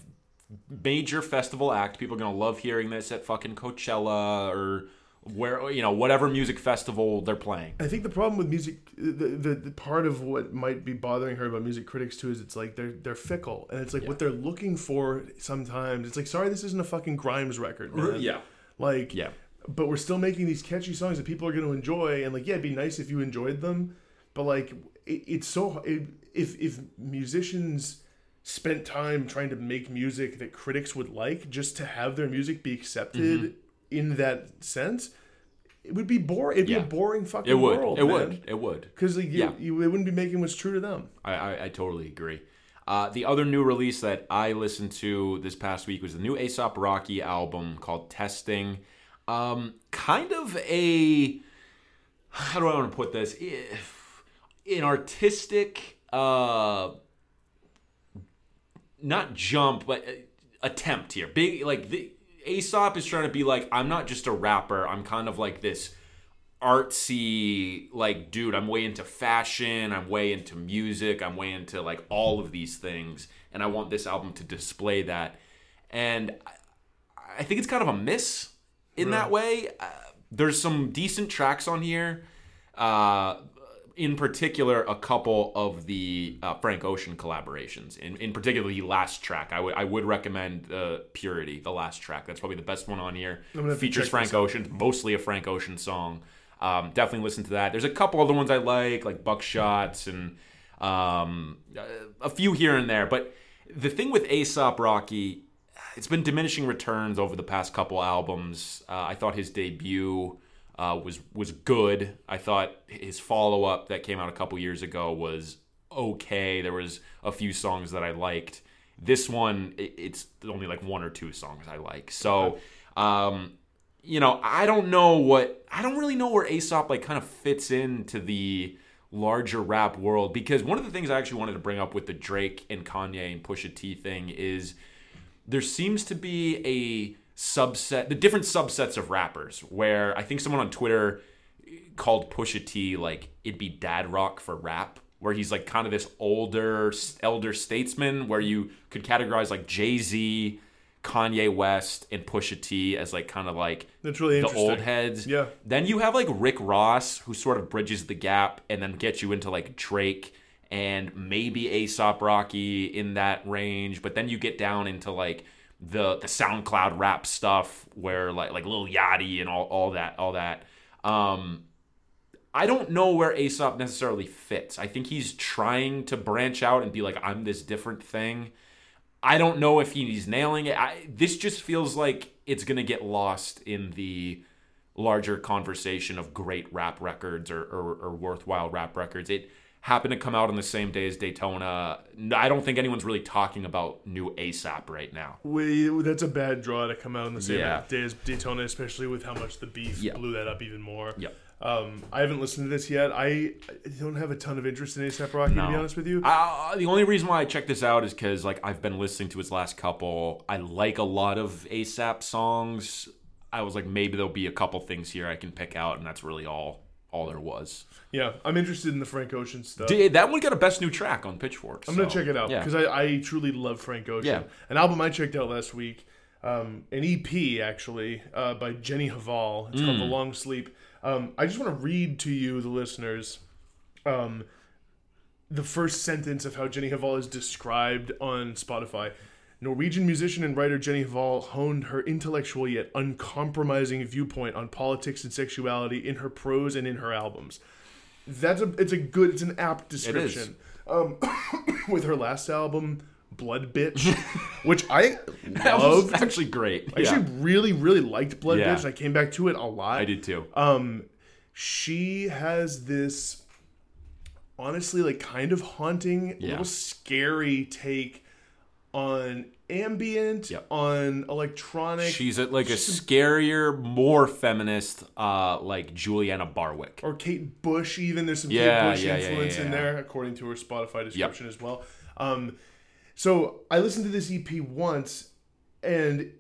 major festival act. People are gonna love hearing this at fucking Coachella or where you know whatever music festival they're playing. I think the problem with music, the, the, the part of what might be bothering her about music critics too is it's like they're they're fickle, and it's like what they're looking for sometimes. It's like, sorry, this isn't a fucking Grimes record, man. Yeah. Like, Yeah. but we're still making these catchy songs that people are going to enjoy, and like, yeah, it'd be nice if you enjoyed them, but like, it, it's so it, if if musicians spent time trying to make music that critics would like just to have their music be accepted Mm-hmm. In that sense, it would be boring. It'd Yeah. be a boring fucking It would. world. it would. It would. Because like, Yeah. you, it wouldn't be making what's true to them. I, I, I totally agree. Uh, the other new release that I listened to this past week was the new A$AP Rocky album called Testing. Um, kind of a how do I want to put this? If an artistic, uh, not jump, but uh, attempt here. Big like the A$AP is trying to be like I'm not just a rapper. I'm kind of like this artsy like dude. I'm way into fashion. I'm way into music. I'm way into like all of these things. And i want this album to display that. And i, think it's kind of a miss in that way. Uh, there's some decent tracks on here. Uh, in particular a couple of the uh, frank ocean collaborations in, in particular the last track I would I would recommend uh, purity the last track that's probably the best one on here gonna have to features frank ocean mostly a frank ocean song um, definitely listen to that. There's a couple other ones I like, like Buckshots and um, a few here and there. But the thing with A$AP Rocky, it's been diminishing returns over the past couple albums. Uh, I thought his debut uh, was was good. I thought his follow up that came out a couple years ago was okay. There was a few songs that I liked. This one, it's only like one or two songs I like. So. Um, you know, I don't know what I don't really know where A$AP like kind of fits into the larger rap world because one of the things I actually wanted to bring up with the Drake and Kanye and Pusha T thing is there seems to be a subset, the different subsets of rappers where I think someone on Twitter called Pusha T like it'd be dad rock for rap, where he's like kind of this older elder statesman, where you could categorize like Jay Z, Kanye West, and Pusha T as like kind of like That's really the old heads. Yeah. Then you have like Rick Ross, who sort of bridges the gap and then gets you into like Drake and maybe A$AP Rocky in that range. But then you get down into like the the SoundCloud rap stuff where like like Lil Yachty and all all that all that. Um, I don't know where A$AP necessarily fits. I think he's trying to branch out and be like I'm this different thing. I don't know if he's nailing it. I, this just feels like it's to get lost in the larger conversation of great rap records or, or, or worthwhile rap records. It happened to come out on the same day as Daytona. I don't think anyone's really talking about new ASAP right now. We, that's a bad draw to come out on the same Yeah. day as Daytona, especially with how much the beef Yeah. blew that up even more. Yep. Um, I haven't listened to this yet. I, I don't have a ton of interest in ASAP Rocky, to be honest with you. Uh, the only reason why I checked this out is because like I've been listening to his last couple. I like a lot of ASAP songs. I was like, maybe there'll be a couple things here I can pick out, and that's really all all there was. yeah, I'm interested in the Frank Ocean stuff. Did, that one got a best new track on Pitchfork. I'm gonna check it out Yeah. because I, I truly love Frank Ocean. Yeah. An album I checked out last week, um, an EP actually uh, by Jenny Hval. It's Mm. called The Long Sleep. Um, I just want to read to you, the listeners, um, the first sentence of how Jenny Hval is described on Spotify. Norwegian musician and writer Jenny Hval honed her intellectual yet uncompromising viewpoint on politics and sexuality in her prose and in her albums. That's a it's a good it's an apt description. Um, with her last album, Blood Bitch, which I That was actually great. I actually really really liked Blood Yeah. Bitch. I came back to it a lot. I did too. Um, she has this honestly like kind of haunting, Yeah. little scary take on ambient, Yep. on electronic, She's a, like a scarier, more feminist, uh, like Juliana Barwick. or Kate Bush. Even there's some Yeah, Kate Bush yeah, influence yeah, in there, according to her Spotify description as well. Um, so I listened to this EP once, and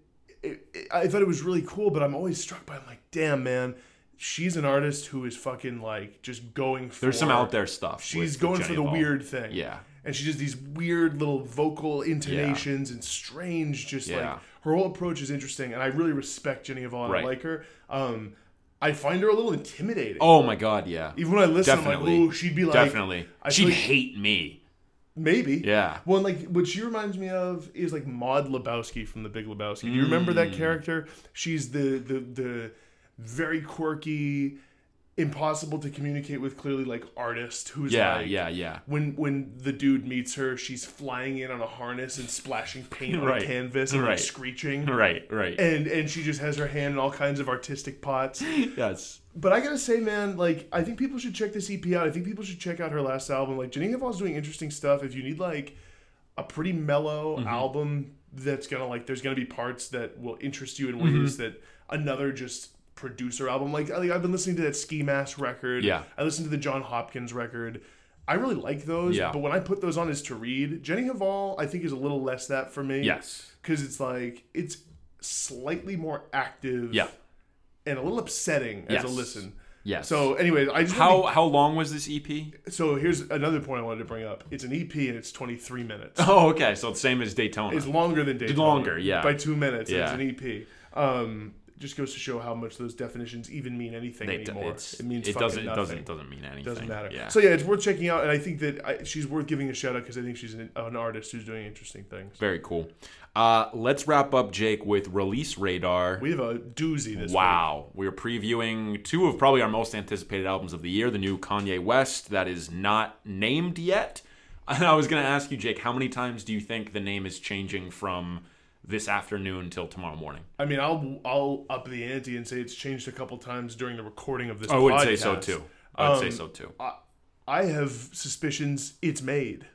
it, it, I thought it was really cool. But I'm always struck by, I'm like, damn man, she's an artist who is fucking like just going. for There's some out there stuff. She's going with for the Hall. weird thing. Yeah. And she does these weird little vocal intonations and strange, just like her whole approach is interesting. And I really respect Jenny Hval Right. I like her. Um, I find her a little intimidating. Oh my god, yeah. Even when I listen, I'm like, ooh, she'd be like, Definitely. She'd like- hate me. maybe. Yeah. Well, like what she reminds me of is like Maud Lebowski from The Big Lebowski. Do you remember Mm. that character? She's the the the very quirky, impossible to communicate with clearly like artist who's Yeah, like yeah, yeah. when when the dude meets her, she's flying in on a harness and splashing paint on Right. a canvas and like, screeching. Right, right. And and she just has her hand in all kinds of artistic pots. yes. But I gotta say, man, like I think people should check this EP out. I think people should check out her last album. Like Jenny Hval's doing interesting stuff. If you need like a pretty mellow Mm-hmm. album that's gonna like, there's gonna be parts that will interest you in Mm-hmm. ways that another just producer album. Like, I- like I've been listening to that Ski Mask record. Yeah. I listened to the Jon Hopkins record. I really like those. Yeah. But when I put those on as to read, Jenny Hval, I think is a little less that for me. Yes. Because it's like it's slightly more active. Yeah. And a little upsetting as a listen. Yes. So, anyways, I just how wanted how long was this EP? so here's another point I wanted to bring up. It's an EP and it's 23 minutes. Oh, okay. So it's same as Daytona. It's longer than Daytona. Longer, yeah. By two minutes. Yeah. It's an EP. Um, just goes to show how much those definitions even mean anything They- anymore. it means it fucking doesn't it nothing. doesn't doesn't mean anything. Doesn't matter. Yeah. So yeah, it's worth checking out, and I think that I, she's worth giving a shout out because I think she's an, an artist who's doing interesting things. Very cool. Uh, let's wrap up, Jake, with Release Radar. We have a doozy this week. Wow. We're previewing two of probably our most anticipated albums of the year the new Kanye West that is not named yet. And I was going to ask you, Jake, how many times do you think the name is changing from this afternoon till tomorrow morning? I mean, I'll I'll up the ante and say it's changed a couple times during the recording of this. I would say so podcast. too. I would say Um, so too. I have suspicions it's made.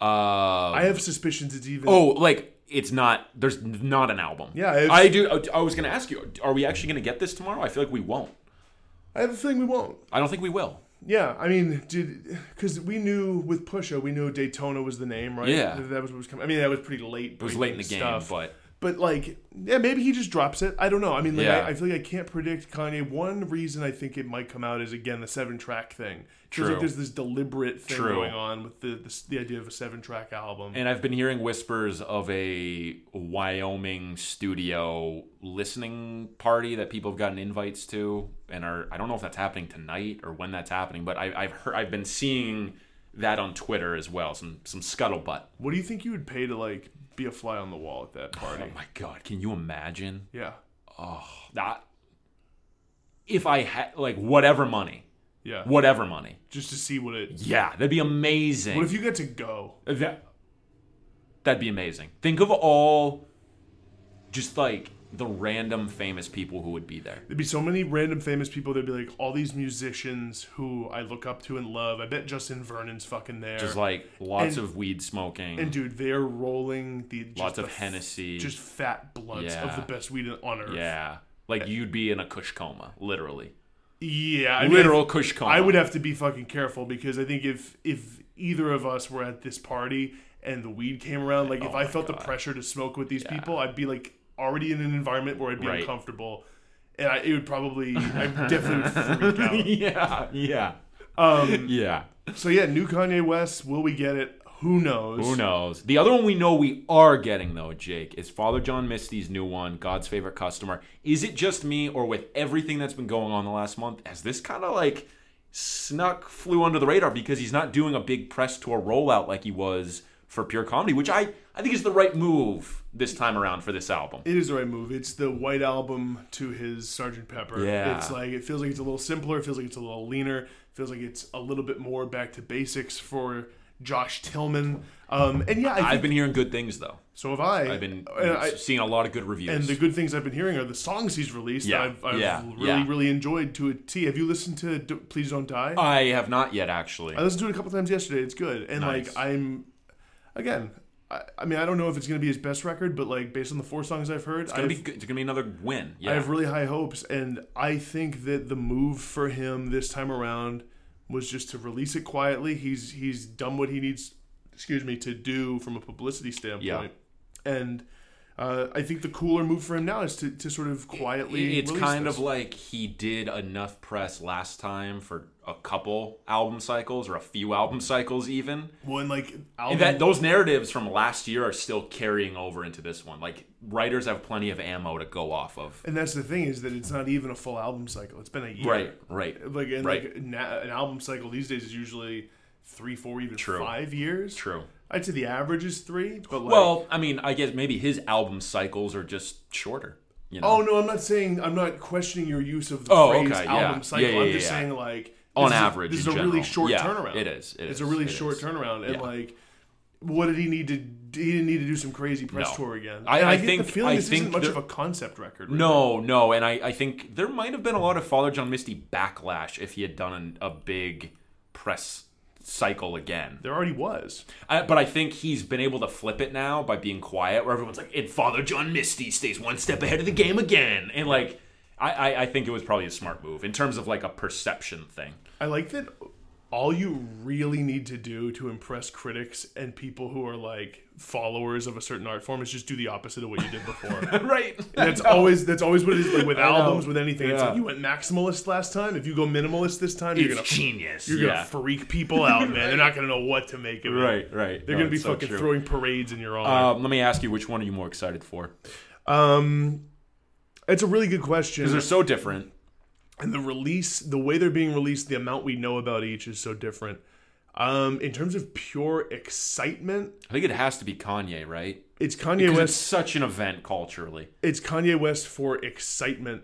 Uh, I have suspicions it's even. oh, like it's not. There's not an album. Yeah, it's- I do. I was going to ask you, are we actually going to get this tomorrow? I feel like we won't. I have a feeling we won't. I don't think we will. Yeah, I mean, did because we knew with Pusha, we knew Daytona was the name, right? Yeah. that, was what was coming. I mean, that was pretty late. It was late in the game, stuff. but But like, yeah, maybe he just drops it. I don't know. I mean, like, Yeah. I, I feel like I can't predict Kanye. One reason I think it might come out is again the seven track thing. True. like there's this deliberate thing True. going on with the, the the idea of a seven track album. And I've been hearing whispers of a Wyoming studio listening party that people have gotten invites to, and are I don't know if that's happening tonight or when that's happening, but I, I've heard I've been seeing that on Twitter as well. Some some scuttlebutt. what do you think you would pay to like be a fly on the wall at that party? Oh my god, can you imagine yeah, Oh, that? If I had like whatever money, yeah. whatever money, Just to see what it. yeah, that'd be amazing. What if you get to go? That that'd be amazing. Think of all, just like the random famous people who would be there. There'd be so many random famous people. There'd be like all these musicians who I look up to and love. I bet Justin Vernon's fucking there. Just like lots And- of weed smoking. and dude, they're rolling the just Lots the of f- Hennessy. just fat blunts Yeah. of the best weed on earth. yeah, like you'd be in a kush coma, literally, yeah. I mean, literal kush coma. I would have to be fucking careful because I think if if either of us were at this party and the weed came around, like if Oh I my felt the pressure to smoke with these people, I'd be like already in an environment where I'd be Right. uncomfortable, and I, it would probably I definitely would freak out. yeah, yeah, Um, yeah. so yeah, new Kanye West. Will we get it? Who knows? Who knows? The other one we know we are getting though, Jake, is Father John Misty's new one, God's favorite customer. Is it just me, or with everything that's been going on the last month, has this kind of like snuck, flew under the radar because he's not doing a big press tour rollout like he was for Pure Comedy, which I I think is the right move this time around for this album. It is the right move. It's the white album to his Sergeant Pepper. Yeah. It's like it feels like it's a little simpler. It feels like it's a little leaner. It feels like it's a little bit more back to basics for Josh Tillman. Um, and yeah, I I've been hearing good things though. so have I. I've been I- seeing a lot of good reviews. and the good things I've been hearing are the songs he's released Yeah, that I've, I've yeah, really, yeah. really enjoyed to a T. Have you listened to D- Please Don't Die? I have not yet actually. I listened to it a couple times yesterday. It's good. And Nice. like I'm again, I, I mean I don't know if it's gonna be his best record, but like based on the four songs I've heard, it's gonna be good. it's gonna be another win. Yeah. I have really high hopes, and I think that the move for him this time around was just to release it quietly. He's he's done what he needs, excuse me, to do from a publicity standpoint, and uh, I think the cooler move for him now is to, to sort of quietly. It's kind this. of like he did enough press last time for a couple album cycles or a few album cycles even. when like And album, that those narratives from last year are still carrying over into this one. Like writers have plenty of ammo to go off of. and that's the thing is that it's not even a full album cycle. It's been a year, Right, right. Like and Right. like an album cycle these days is usually three, four, even True. five years. True. I'd say the average is three, but like, Well, I mean, I guess maybe his album cycles are just shorter. You know, Oh no, I'm not saying I'm not questioning your use of the Oh, phrase okay, album yeah. cycle. Yeah, yeah, I'm just saying like On average, this is a really short turnaround. it is, it it's is, a really short is. turnaround, and like, what did he need to? He didn't need to do some crazy press No. tour again. I- And I get think- the feeling I this think isn't much there- of a concept record. really. No, no, and I, I think there might have been a lot of Father John Misty backlash if he had done an, a big press cycle again. there already was. I, but I think he's been able to flip it now by being quiet, where everyone's like, "And Father John Misty stays one step ahead of the game again," and like, I, I, I think it was probably a smart move in terms of like a perception thing. I like that. All you really need to do to impress critics and people who are like followers of a certain art form is just do the opposite of what you did before. right? That's always that's always what it is like with I know. albums, with anything. It's like you went maximalist last time. If you go minimalist this time, you're gonna genius. you're yeah. gonna freak people out, man. They're not gonna know what to make of it. right, right. They're No, gonna be it's so fucking true. throwing parades in your honor. Um, let me ask you, which one are you more excited for? Um, it's a really good question. Because they're so different. And the release, the way they're being released, the amount we know about each is so different. Um, in terms of pure excitement, I think it has to be Kanye, right? it's Kanye Because it's West. such an event culturally. It's Kanye West for excitement,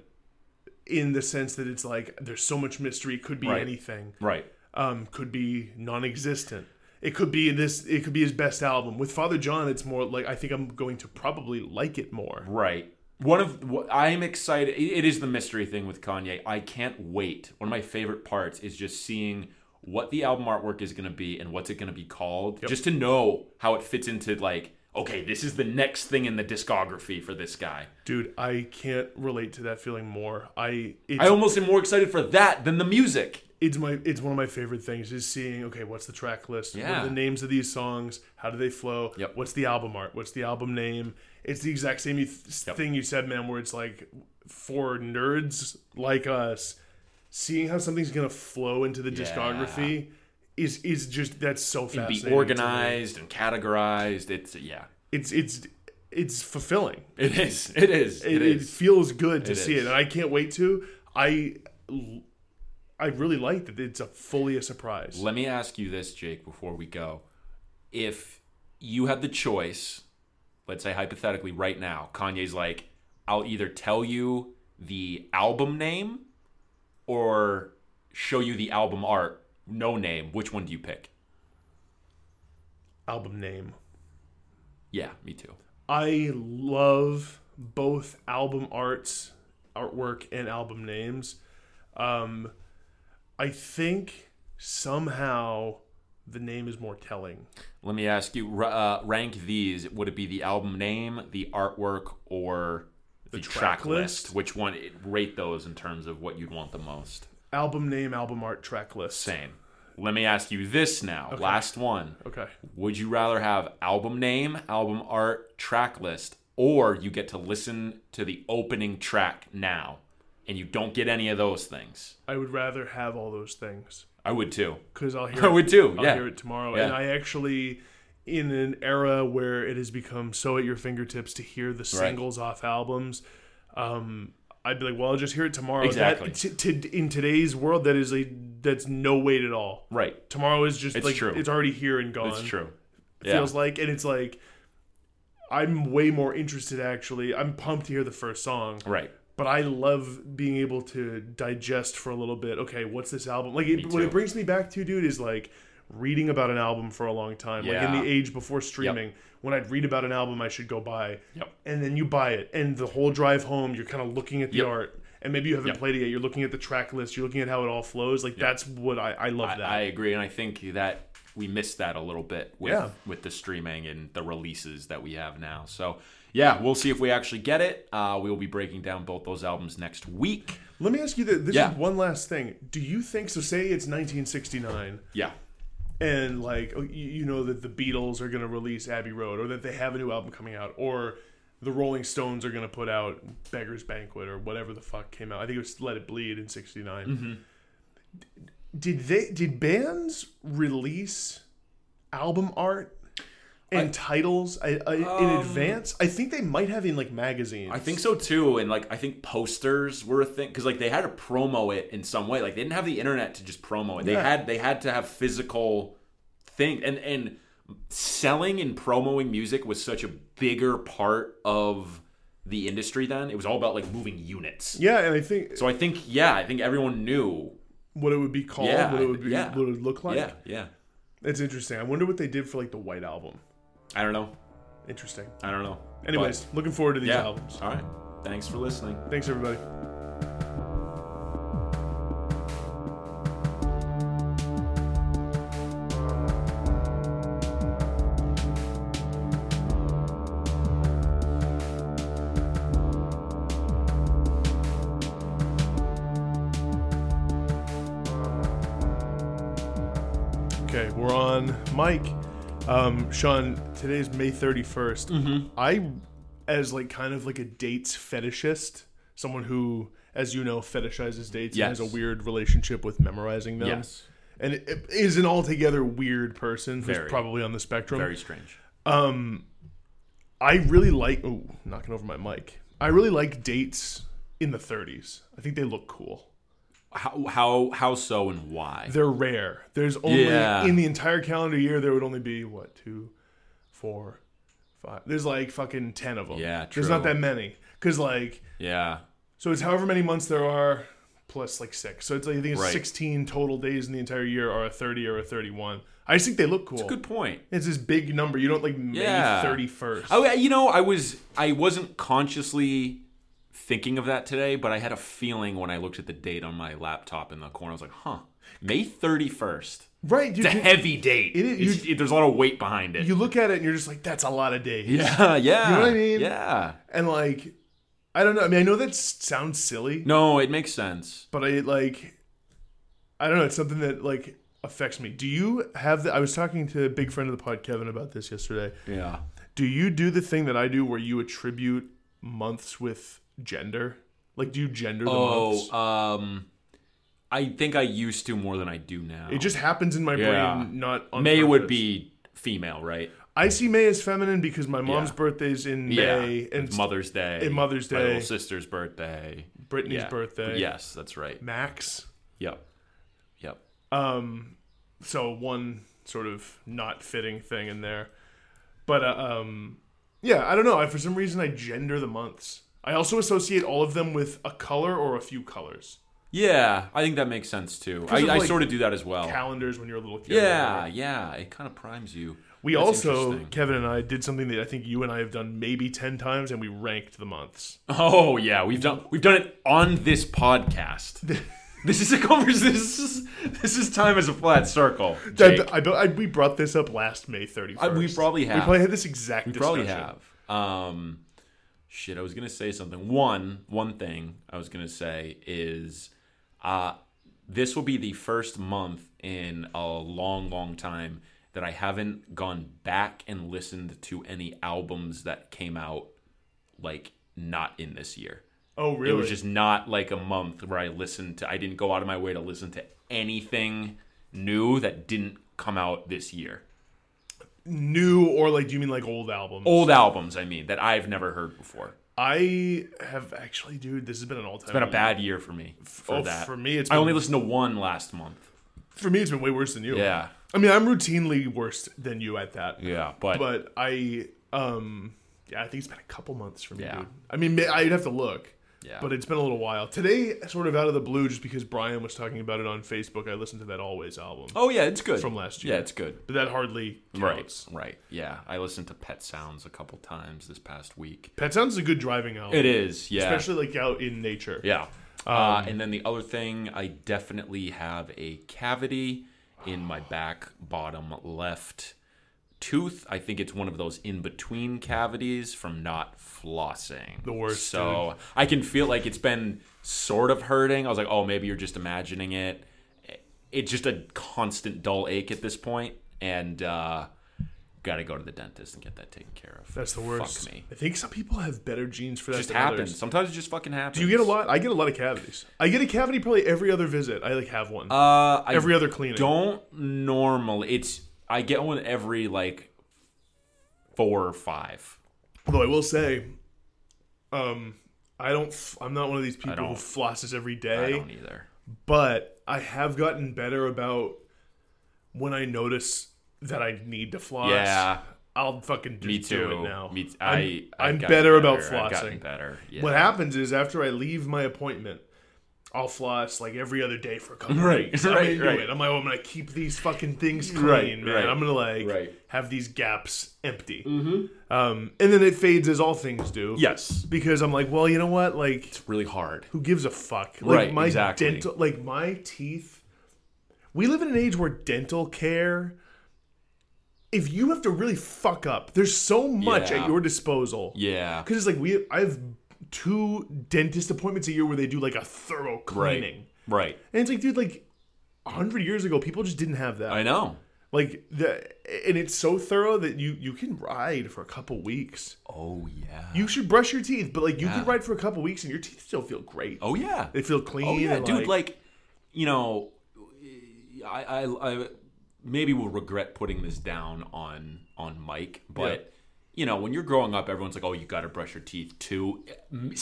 in the sense that it's like there's so much mystery. It could be Right. anything. Right. um, could be non-existent. It could be this. It could be his best album. With Father John, it's more like I think I'm going to probably like it more. Right. One of what I'm excited. it- is the mystery thing with Kanye. I can't wait. One of my favorite parts is just seeing what the album artwork is going to be and what's it going to be called. Just to know how it fits into like, okay, this is the next thing in the discography for this guy. Dude, I can't relate to that feeling more. I I almost am more excited for that than the music. It's my it's one of my favorite things is seeing okay, what's the track list? What Yeah. are the names of these songs? How do they flow? Yep. What's the album art? What's the album name? It's the exact same th- Yep. thing you said, man. Where it's like for nerds like us, seeing how something's gonna flow into the Yeah. discography is is just that's so fascinating. be to me. organized and categorized. It's yeah. it's it's it's fulfilling. It is. It is. It, it it is. feels good to It see is. it, and I can't wait to. I I really like that it's a fully a surprise. Let me ask you this, Jake, before we go. If you had the choice, let's say hypothetically right now, Kanye's like, I'll either tell you the album name or show you the album art, no name. Which one do you pick? Album name. Yeah, me too. I love both album arts, artwork, and album names. Um, I think somehow the name is more telling. Let me ask you, uh, rank these. Would it be the album name, the artwork, or the, track, track list? list? Which one? Rate those in terms of what you'd want the most. Album name, album art, track list. Same. Let me ask you this now. Last one. Okay. Would you rather have album name, album art, track list, or you get to listen to the opening track now and you don't get any of those things? I would rather have all those things I would too. because I'll hear. I would too. I'll Yeah. hear it tomorrow. Yeah. And I actually, in an era where it has become so at your fingertips to hear the singles off albums, um, I'd be like, well, I'll just hear it tomorrow. Exactly. That, t- t- in today's world, that is a that's no weight at all. Right. Tomorrow is just It's like true. it's already here and gone. It's true. It Yeah. feels like, and it's like. I'm way more interested actually. I'm pumped to hear the first song Right. But I love being able to digest for a little bit. Okay, what's this album? Like, it, what it brings me back to, dude, is like reading about an album for a long time. Like in the age before streaming, when I'd read about an album I should go buy, Yep. and then you buy it, and the whole drive home, you're kind of looking at the Yep. art, and maybe you haven't Yep. played it yet. You're looking at the track list, you're looking at how it all flows. Like that's what I, I love I, that. I agree, and I think that we missed that a little bit with Yeah. with the streaming and the releases that we have now. So yeah, we'll see if we actually get it. Uh, we will be breaking down both those albums next week. Let me ask you this. This Yeah. is one last thing. Do you think so? Say it's 1969. Yeah. and like oh, you you know that the Beatles are going to release Abbey Road, or that they have a new album coming out, or the Rolling Stones are going to put out Beggar's Banquet, or whatever the fuck came out. I think it was Let It Bleed in '69. Mm-hmm. Did they? Did bands release album art and titles I, I, in Um, advance? I think they might have in like magazines. I think so too, and like I think posters were a thing because like they had to promo it in some way. Like they didn't have the internet to just promo it. They Yeah. had they had to have physical thing, and and selling and promoting music was such a bigger part of the industry then. It was all about like moving units. Yeah, and I think So I think yeah, I think everyone knew. what it would be called, Yeah, what it would be, yeah. what it would look like. yeah, yeah. It's interesting. I wonder what they did for like the White Album. I don't know. Interesting. I don't know. Anyways, looking forward to But, these yeah. albums. All right. Thanks for listening. Thanks everybody. Okay, we're on Mike. Um, Sean, today's May 31st. Mm-hmm. I, as like kind of like a dates fetishist, someone who, as you know, fetishizes dates Yes. and has a weird relationship with memorizing them. Yes. And it, it is an altogether weird person who's Very. probably on the spectrum. Very strange. Um, I really like. Oh, knocking over my mic. I really like dates in the 30s. I think they look cool. How how how so and why? They're rare. There's only Yeah. in the entire calendar year there would only be what two, four, five. There's like fucking ten of them. Yeah, There's not that many because like Yeah. so it's however many months there are plus like six. So it's like I think it's Right. 16 total days in the entire year or a 30 or a 31. I just think they look cool. Good point. It's this big number. You don't like May Yeah. 31st. Oh, you know, I was I wasn't consciously thinking of that today, but I had a feeling when I looked at the date on my laptop in the corner. I was like, "Huh, May thirty first. right, dude. It's a heavy date. It is- it- there's a lot of weight behind it. you look at it and you're just like, that's a lot of days. yeah, yeah. You know what I mean? Yeah. And like, I don't know. I mean, I know that sounds silly. No, it makes sense. but I like I don't know, it's something that like affects me. Do you have the I was talking to a big friend of the pod Kevin about this yesterday. Yeah. Do you do the thing that I do where you attribute months with gender? Like do you gender the months? Oh, um, I think I used to more than I do now. It just happens in my Yeah. brain not on May would purpose. be female, right? I see May as feminine because my mom's Yeah. birthday's in Yeah. May and It's Mother's Day. and Mother's My Day. little sister's birthday. Brittany's Yeah. birthday. Yes, that's right. Max. Yep. Yep. Um, so one sort of not fitting thing in there, but uh, um, yeah, I don't know. I, for some reason, I gender the months. I also associate all of them with a color or a few colors. Yeah, I think that makes sense too. I, Because of, I sort of do that as well. Calendars when you're a little kid. yeah, whatever. yeah. It kind of primes you. We That's also. Kevin and I did something that I think you and I have done maybe ten times, and we ranked the months. Oh yeah, we've done we've done it on this podcast. this is a conversation. This is this is time as a flat circle. I, Jake. I, I, we brought this up last May 31st. We probably We have. probably had this exact We discussion. probably have. Um, shit, I was gonna say something. One, one thing I was gonna say is, uh, this will be the first month in a long, long time that I haven't gone back and listened to any albums that came out like not in this year. Oh, really? It was just not like a month where I listened to. I didn't go out of my way to listen to anything new that didn't come out this year. New or like, do you mean like old albums? Old albums, I mean, that I've never heard before. I have actually, dude. This has been an all-time. It's been a bad year for me for Oh, that. for me, it's I been- only listened to one last month. For me, it's been way worse than you. Yeah, I mean, I'm routinely worse than you at that. yeah, but, But I, um, yeah, I think it's been a couple months for me. Yeah. Dude. I mean, I'd have to look. Yeah. But it's been a little while. Today, sort of out of the blue, just because Brian was talking about it on Facebook, I listened to that Alvvays album. oh yeah, it's good From last year. Yeah, it's good. But that hardly counts. Right, right. Yeah, I listened to Pet Sounds a couple times this past week. Pet Sounds is a good driving album. It is, yeah, Especially like out in nature. yeah. uh, and then the other thing, I definitely have a cavity in my back bottom left tooth. I think it's one of those in between cavities from not flossing. The worst, So I can feel like it's been sort of hurting. I was like, oh, maybe you're just imagining it. It's just a constant dull ache at this point, and uh, got to go to the dentist and get that taken care of. That's the worst. Fuck me. I think some people have better genes for that It just happens. others. Sometimes it just fucking happens. Do you get a lot? I get a lot of cavities. I get a cavity probably every other visit. I like have one. Uh, I every other cleaning. don't normally. It's I get one every like four or five. Although I will say, um, I don't. F- I'm not one of these people who flosses every day. I don't either. but I have gotten better about when I notice that I need to floss. Yeah, I'll fucking just Me too. do it now. Me t- I'm, I, I'm gotten better about better. I've gotten flossing. better. Yeah. What happens is after I leave my appointment, I'll floss like every other day for a couple Right, weeks. I'm right, into right. it. I'm like, oh, I'm gonna keep these fucking things clean, Right, man. right, I'm gonna like right. have these gaps empty. Mm-hmm. Um, and then it fades as all things do. Yes. Because I'm like, well, you know what? Like, It's really hard. who gives a fuck? Like Right, my exactly. dental like my teeth we live in an age where dental care if you have to really fuck up, there's so much Yeah. at your disposal. Yeah. Cuz it's like we I have two dentist appointments a year where they do like a thorough cleaning. Right. And it's like dude like 100 years ago people just didn't have that. I know. Like the and it's so thorough that you you can ride for a couple weeks. Oh yeah. You should brush your teeth, but like you Yeah. can ride for a couple weeks and your teeth still feel great. oh yeah. They feel clean. Oh yeah, dude. Like, you know, I, I, I maybe will regret putting this down on on Mike, but you know, when you're growing up, everyone's like, "Oh, you got to brush your teeth two,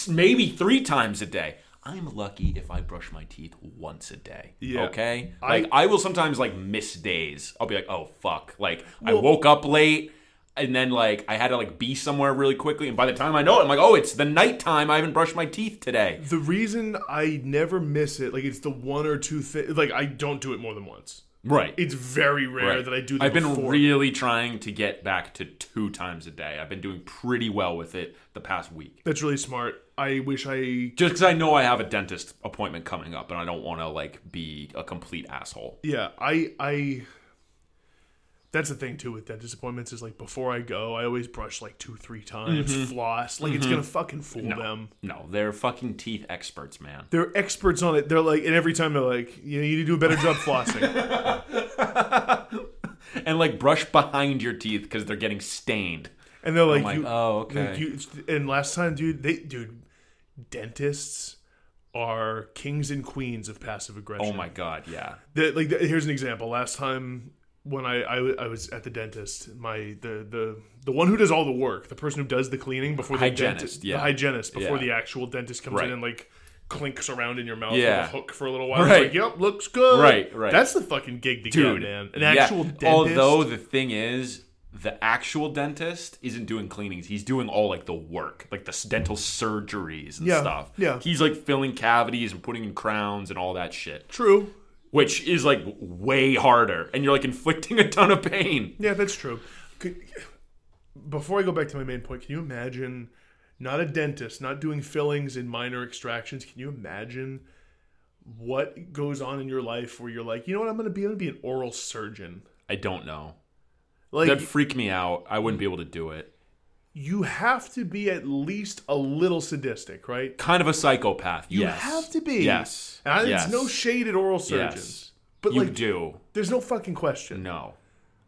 maybe three times a day." I'm lucky if I brush my teeth once a day. Yeah. Okay. I- Like I, will sometimes like miss days. I'll be like, "Oh fuck!" Like I woke up late. And then, like, I had to like be somewhere really quickly, and by the time I know it, I'm like, "Oh, it's the nighttime. I haven't brushed my teeth today." The reason I never miss it, like it's the one or two things. Like I don't do it more than once. Right. It's very rare Right. that I do. That I've been before. really trying to get back to two times a day. I've been doing pretty well with it the past week. That's really smart. I wish I. Just because I know I have a dentist appointment coming up, and I don't want to like be a complete asshole. Yeah, I. I. That's the thing too with dentist appointments is like before I go, I always brush like two, three times, floss. Like it's gonna fucking fool Mm-hmm. No, them. no, they're fucking teeth experts, man. They're experts on it. They're like, and every time they're like, you know, you need to do a better job flossing. And like brush behind your teeth because they're getting stained. And they're like, like, you, oh, okay. you- and last time, dude, they, dude, dentists are kings and queens of passive aggression. Oh my god, yeah. The, like, here's an example. Last time when I, I I was at the dentist, my the the the one who does all the work, the person who does the cleaning before the Hygienist, dentist, yeah. the hygienist before Yeah. the actual dentist comes Right. in and like clinks around in your mouth Yeah. with a hook for a little while. Right. Like, yep, looks good. Right, right. That's the fucking gig to Dude, get, man. An yeah. actual dentist. Although the thing is, the actual dentist isn't doing cleanings. He's doing all like the work, like the dental surgeries and Yeah, stuff. yeah. He's like filling cavities and putting in crowns and all that shit, true. Which is like way harder, and you're like inflicting a ton of pain. Yeah, that's true. Could, before I go back to my main point, can you imagine not a dentist, not doing fillings and minor extractions? Can you imagine what goes on in your life where you're like, you know what, I'm going to be, I'm to be an oral surgeon. I don't know. Like That'd freak me out. I wouldn't be able to do it. You have to be at least a little sadistic, right? Kind of a psychopath. You yes. have to be. Yes. And I- yes. it's no shade at oral surgeons, Yes. but you like, do. there's no fucking question. No.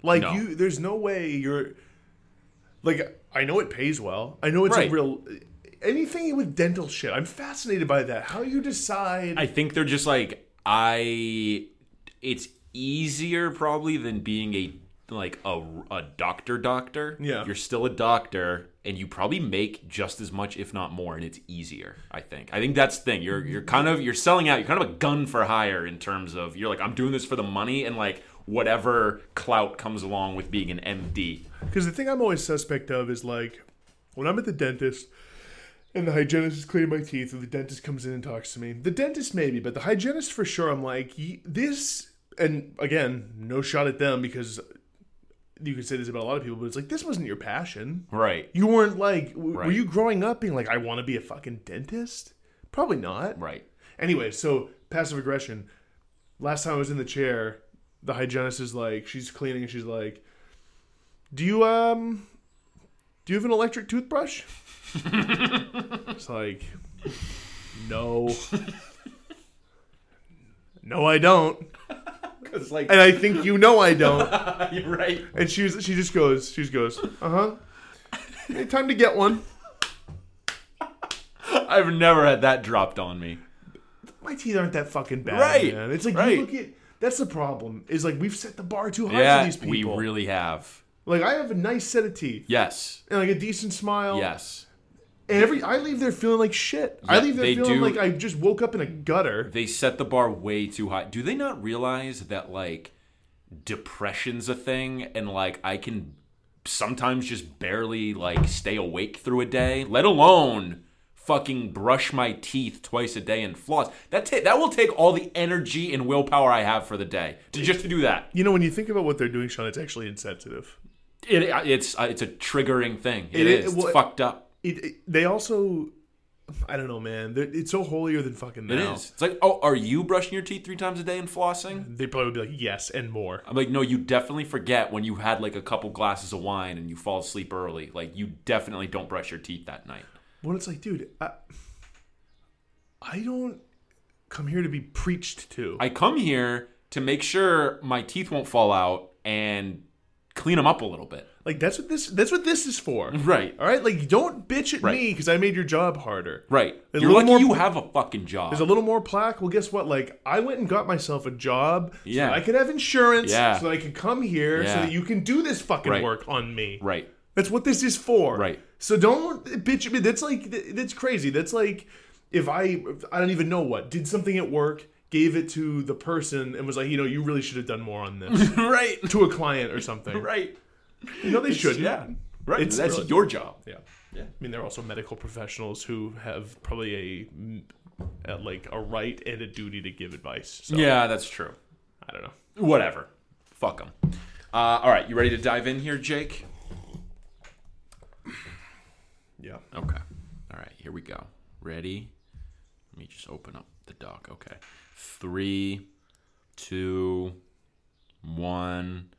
Like No. you, there's no way you're. Like I know it pays well. I know it's Right. a real. Anything with dental shit, I'm fascinated by that. How you decide? I think they're just like I. It's easier probably than being a like a, a doctor doctor. Yeah. you're still a doctor, and you probably make just as much, if not more, and it's easier. I think. I think that's the thing. You're you're kind of you're selling out. You're kind of a gun for hire in terms of you're like I'm doing this for the money and like whatever clout comes along with being an MD. Because the thing I'm always suspect of is like when I'm at the dentist and the hygienist is cleaning my teeth, or the dentist comes in and talks to me. The dentist maybe, but the hygienist for sure. I'm like "Ye- this, and again, no shot at them because you could say this about a lot of people, but it's like this wasn't your passion. Right. You weren't like, w- were you growing up being like, I want to be a fucking dentist? Probably not. Right. Anyway, so passive aggression. Last time I was in the chair, the hygienist is like, she's cleaning and she's like, "Do you um, do you have an electric toothbrush?" it's like, no, no, I don't, Because like and I think you know I don't. you're right. And she's she just goes, she just goes, uh huh. Time to get one. I've never had that dropped on me. My teeth aren't that fucking bad, Right, man. It's like right. you look at. That's the problem. Is like we've set the bar too high for these people. We really have. Like I have a nice set of teeth Yes. and like a decent smile. Yes. Every I leave there feeling like shit. I leave there feeling do- like I just woke up in a gutter. They set the bar way too high. Do they not realize that like depression's a thing and like I can sometimes just barely like stay awake through a day, let alone fucking brush my teeth twice a day and floss. That ta- that will take all the energy and willpower I have for the day to just to do that. You know, when you think about what they're doing, Sean, it's actually insensitive. It, it's uh, it's a triggering thing. It it is- is. well, it's fucked up. It, it- they also, I don't know, man. They're, it's so holier than fucking It now. is. It's like, oh, are you brushing your teeth three times a day and flossing? They probably would be like, yes, and more. I'm like, no, you definitely forget when you had like a couple glasses of wine and you fall asleep early. Like, you definitely don't brush your teeth that night. When it's like, dude, I, I don't come here to be preached to. I come here to make sure my teeth won't fall out and clean them up a little bit. Like that's what this that's what this is for. Right. All right. Like, don't bitch at Right. me because I made your job harder. Right. There's You're lucky more- you have a fucking job. There's a little more plaque. Well, guess what? Like, I went and got myself a job so Yeah. that I could have insurance, Yeah. so that I could come here, so that you can do this fucking Right. work on me. right. That's what this is for. Right. So don't bitch at me. That's like that's crazy. That's like if I I don't even know what did something at work, gave it to the person, and was like, you know, you really should have done more on this right. to a client or something. Right. You know, they should. Yeah. Right. It's That's really- your job. Yeah. Yeah. I mean, they're also medical professionals who have probably a, a like a right and a duty to give advice. So Yeah, that's true. I don't know. Whatever. Fuck them. Uh, all right, you ready to dive in here, Jake? Yeah. Okay. All right, here we go. Ready? Let me just open up the doc. Okay. Three, two, one.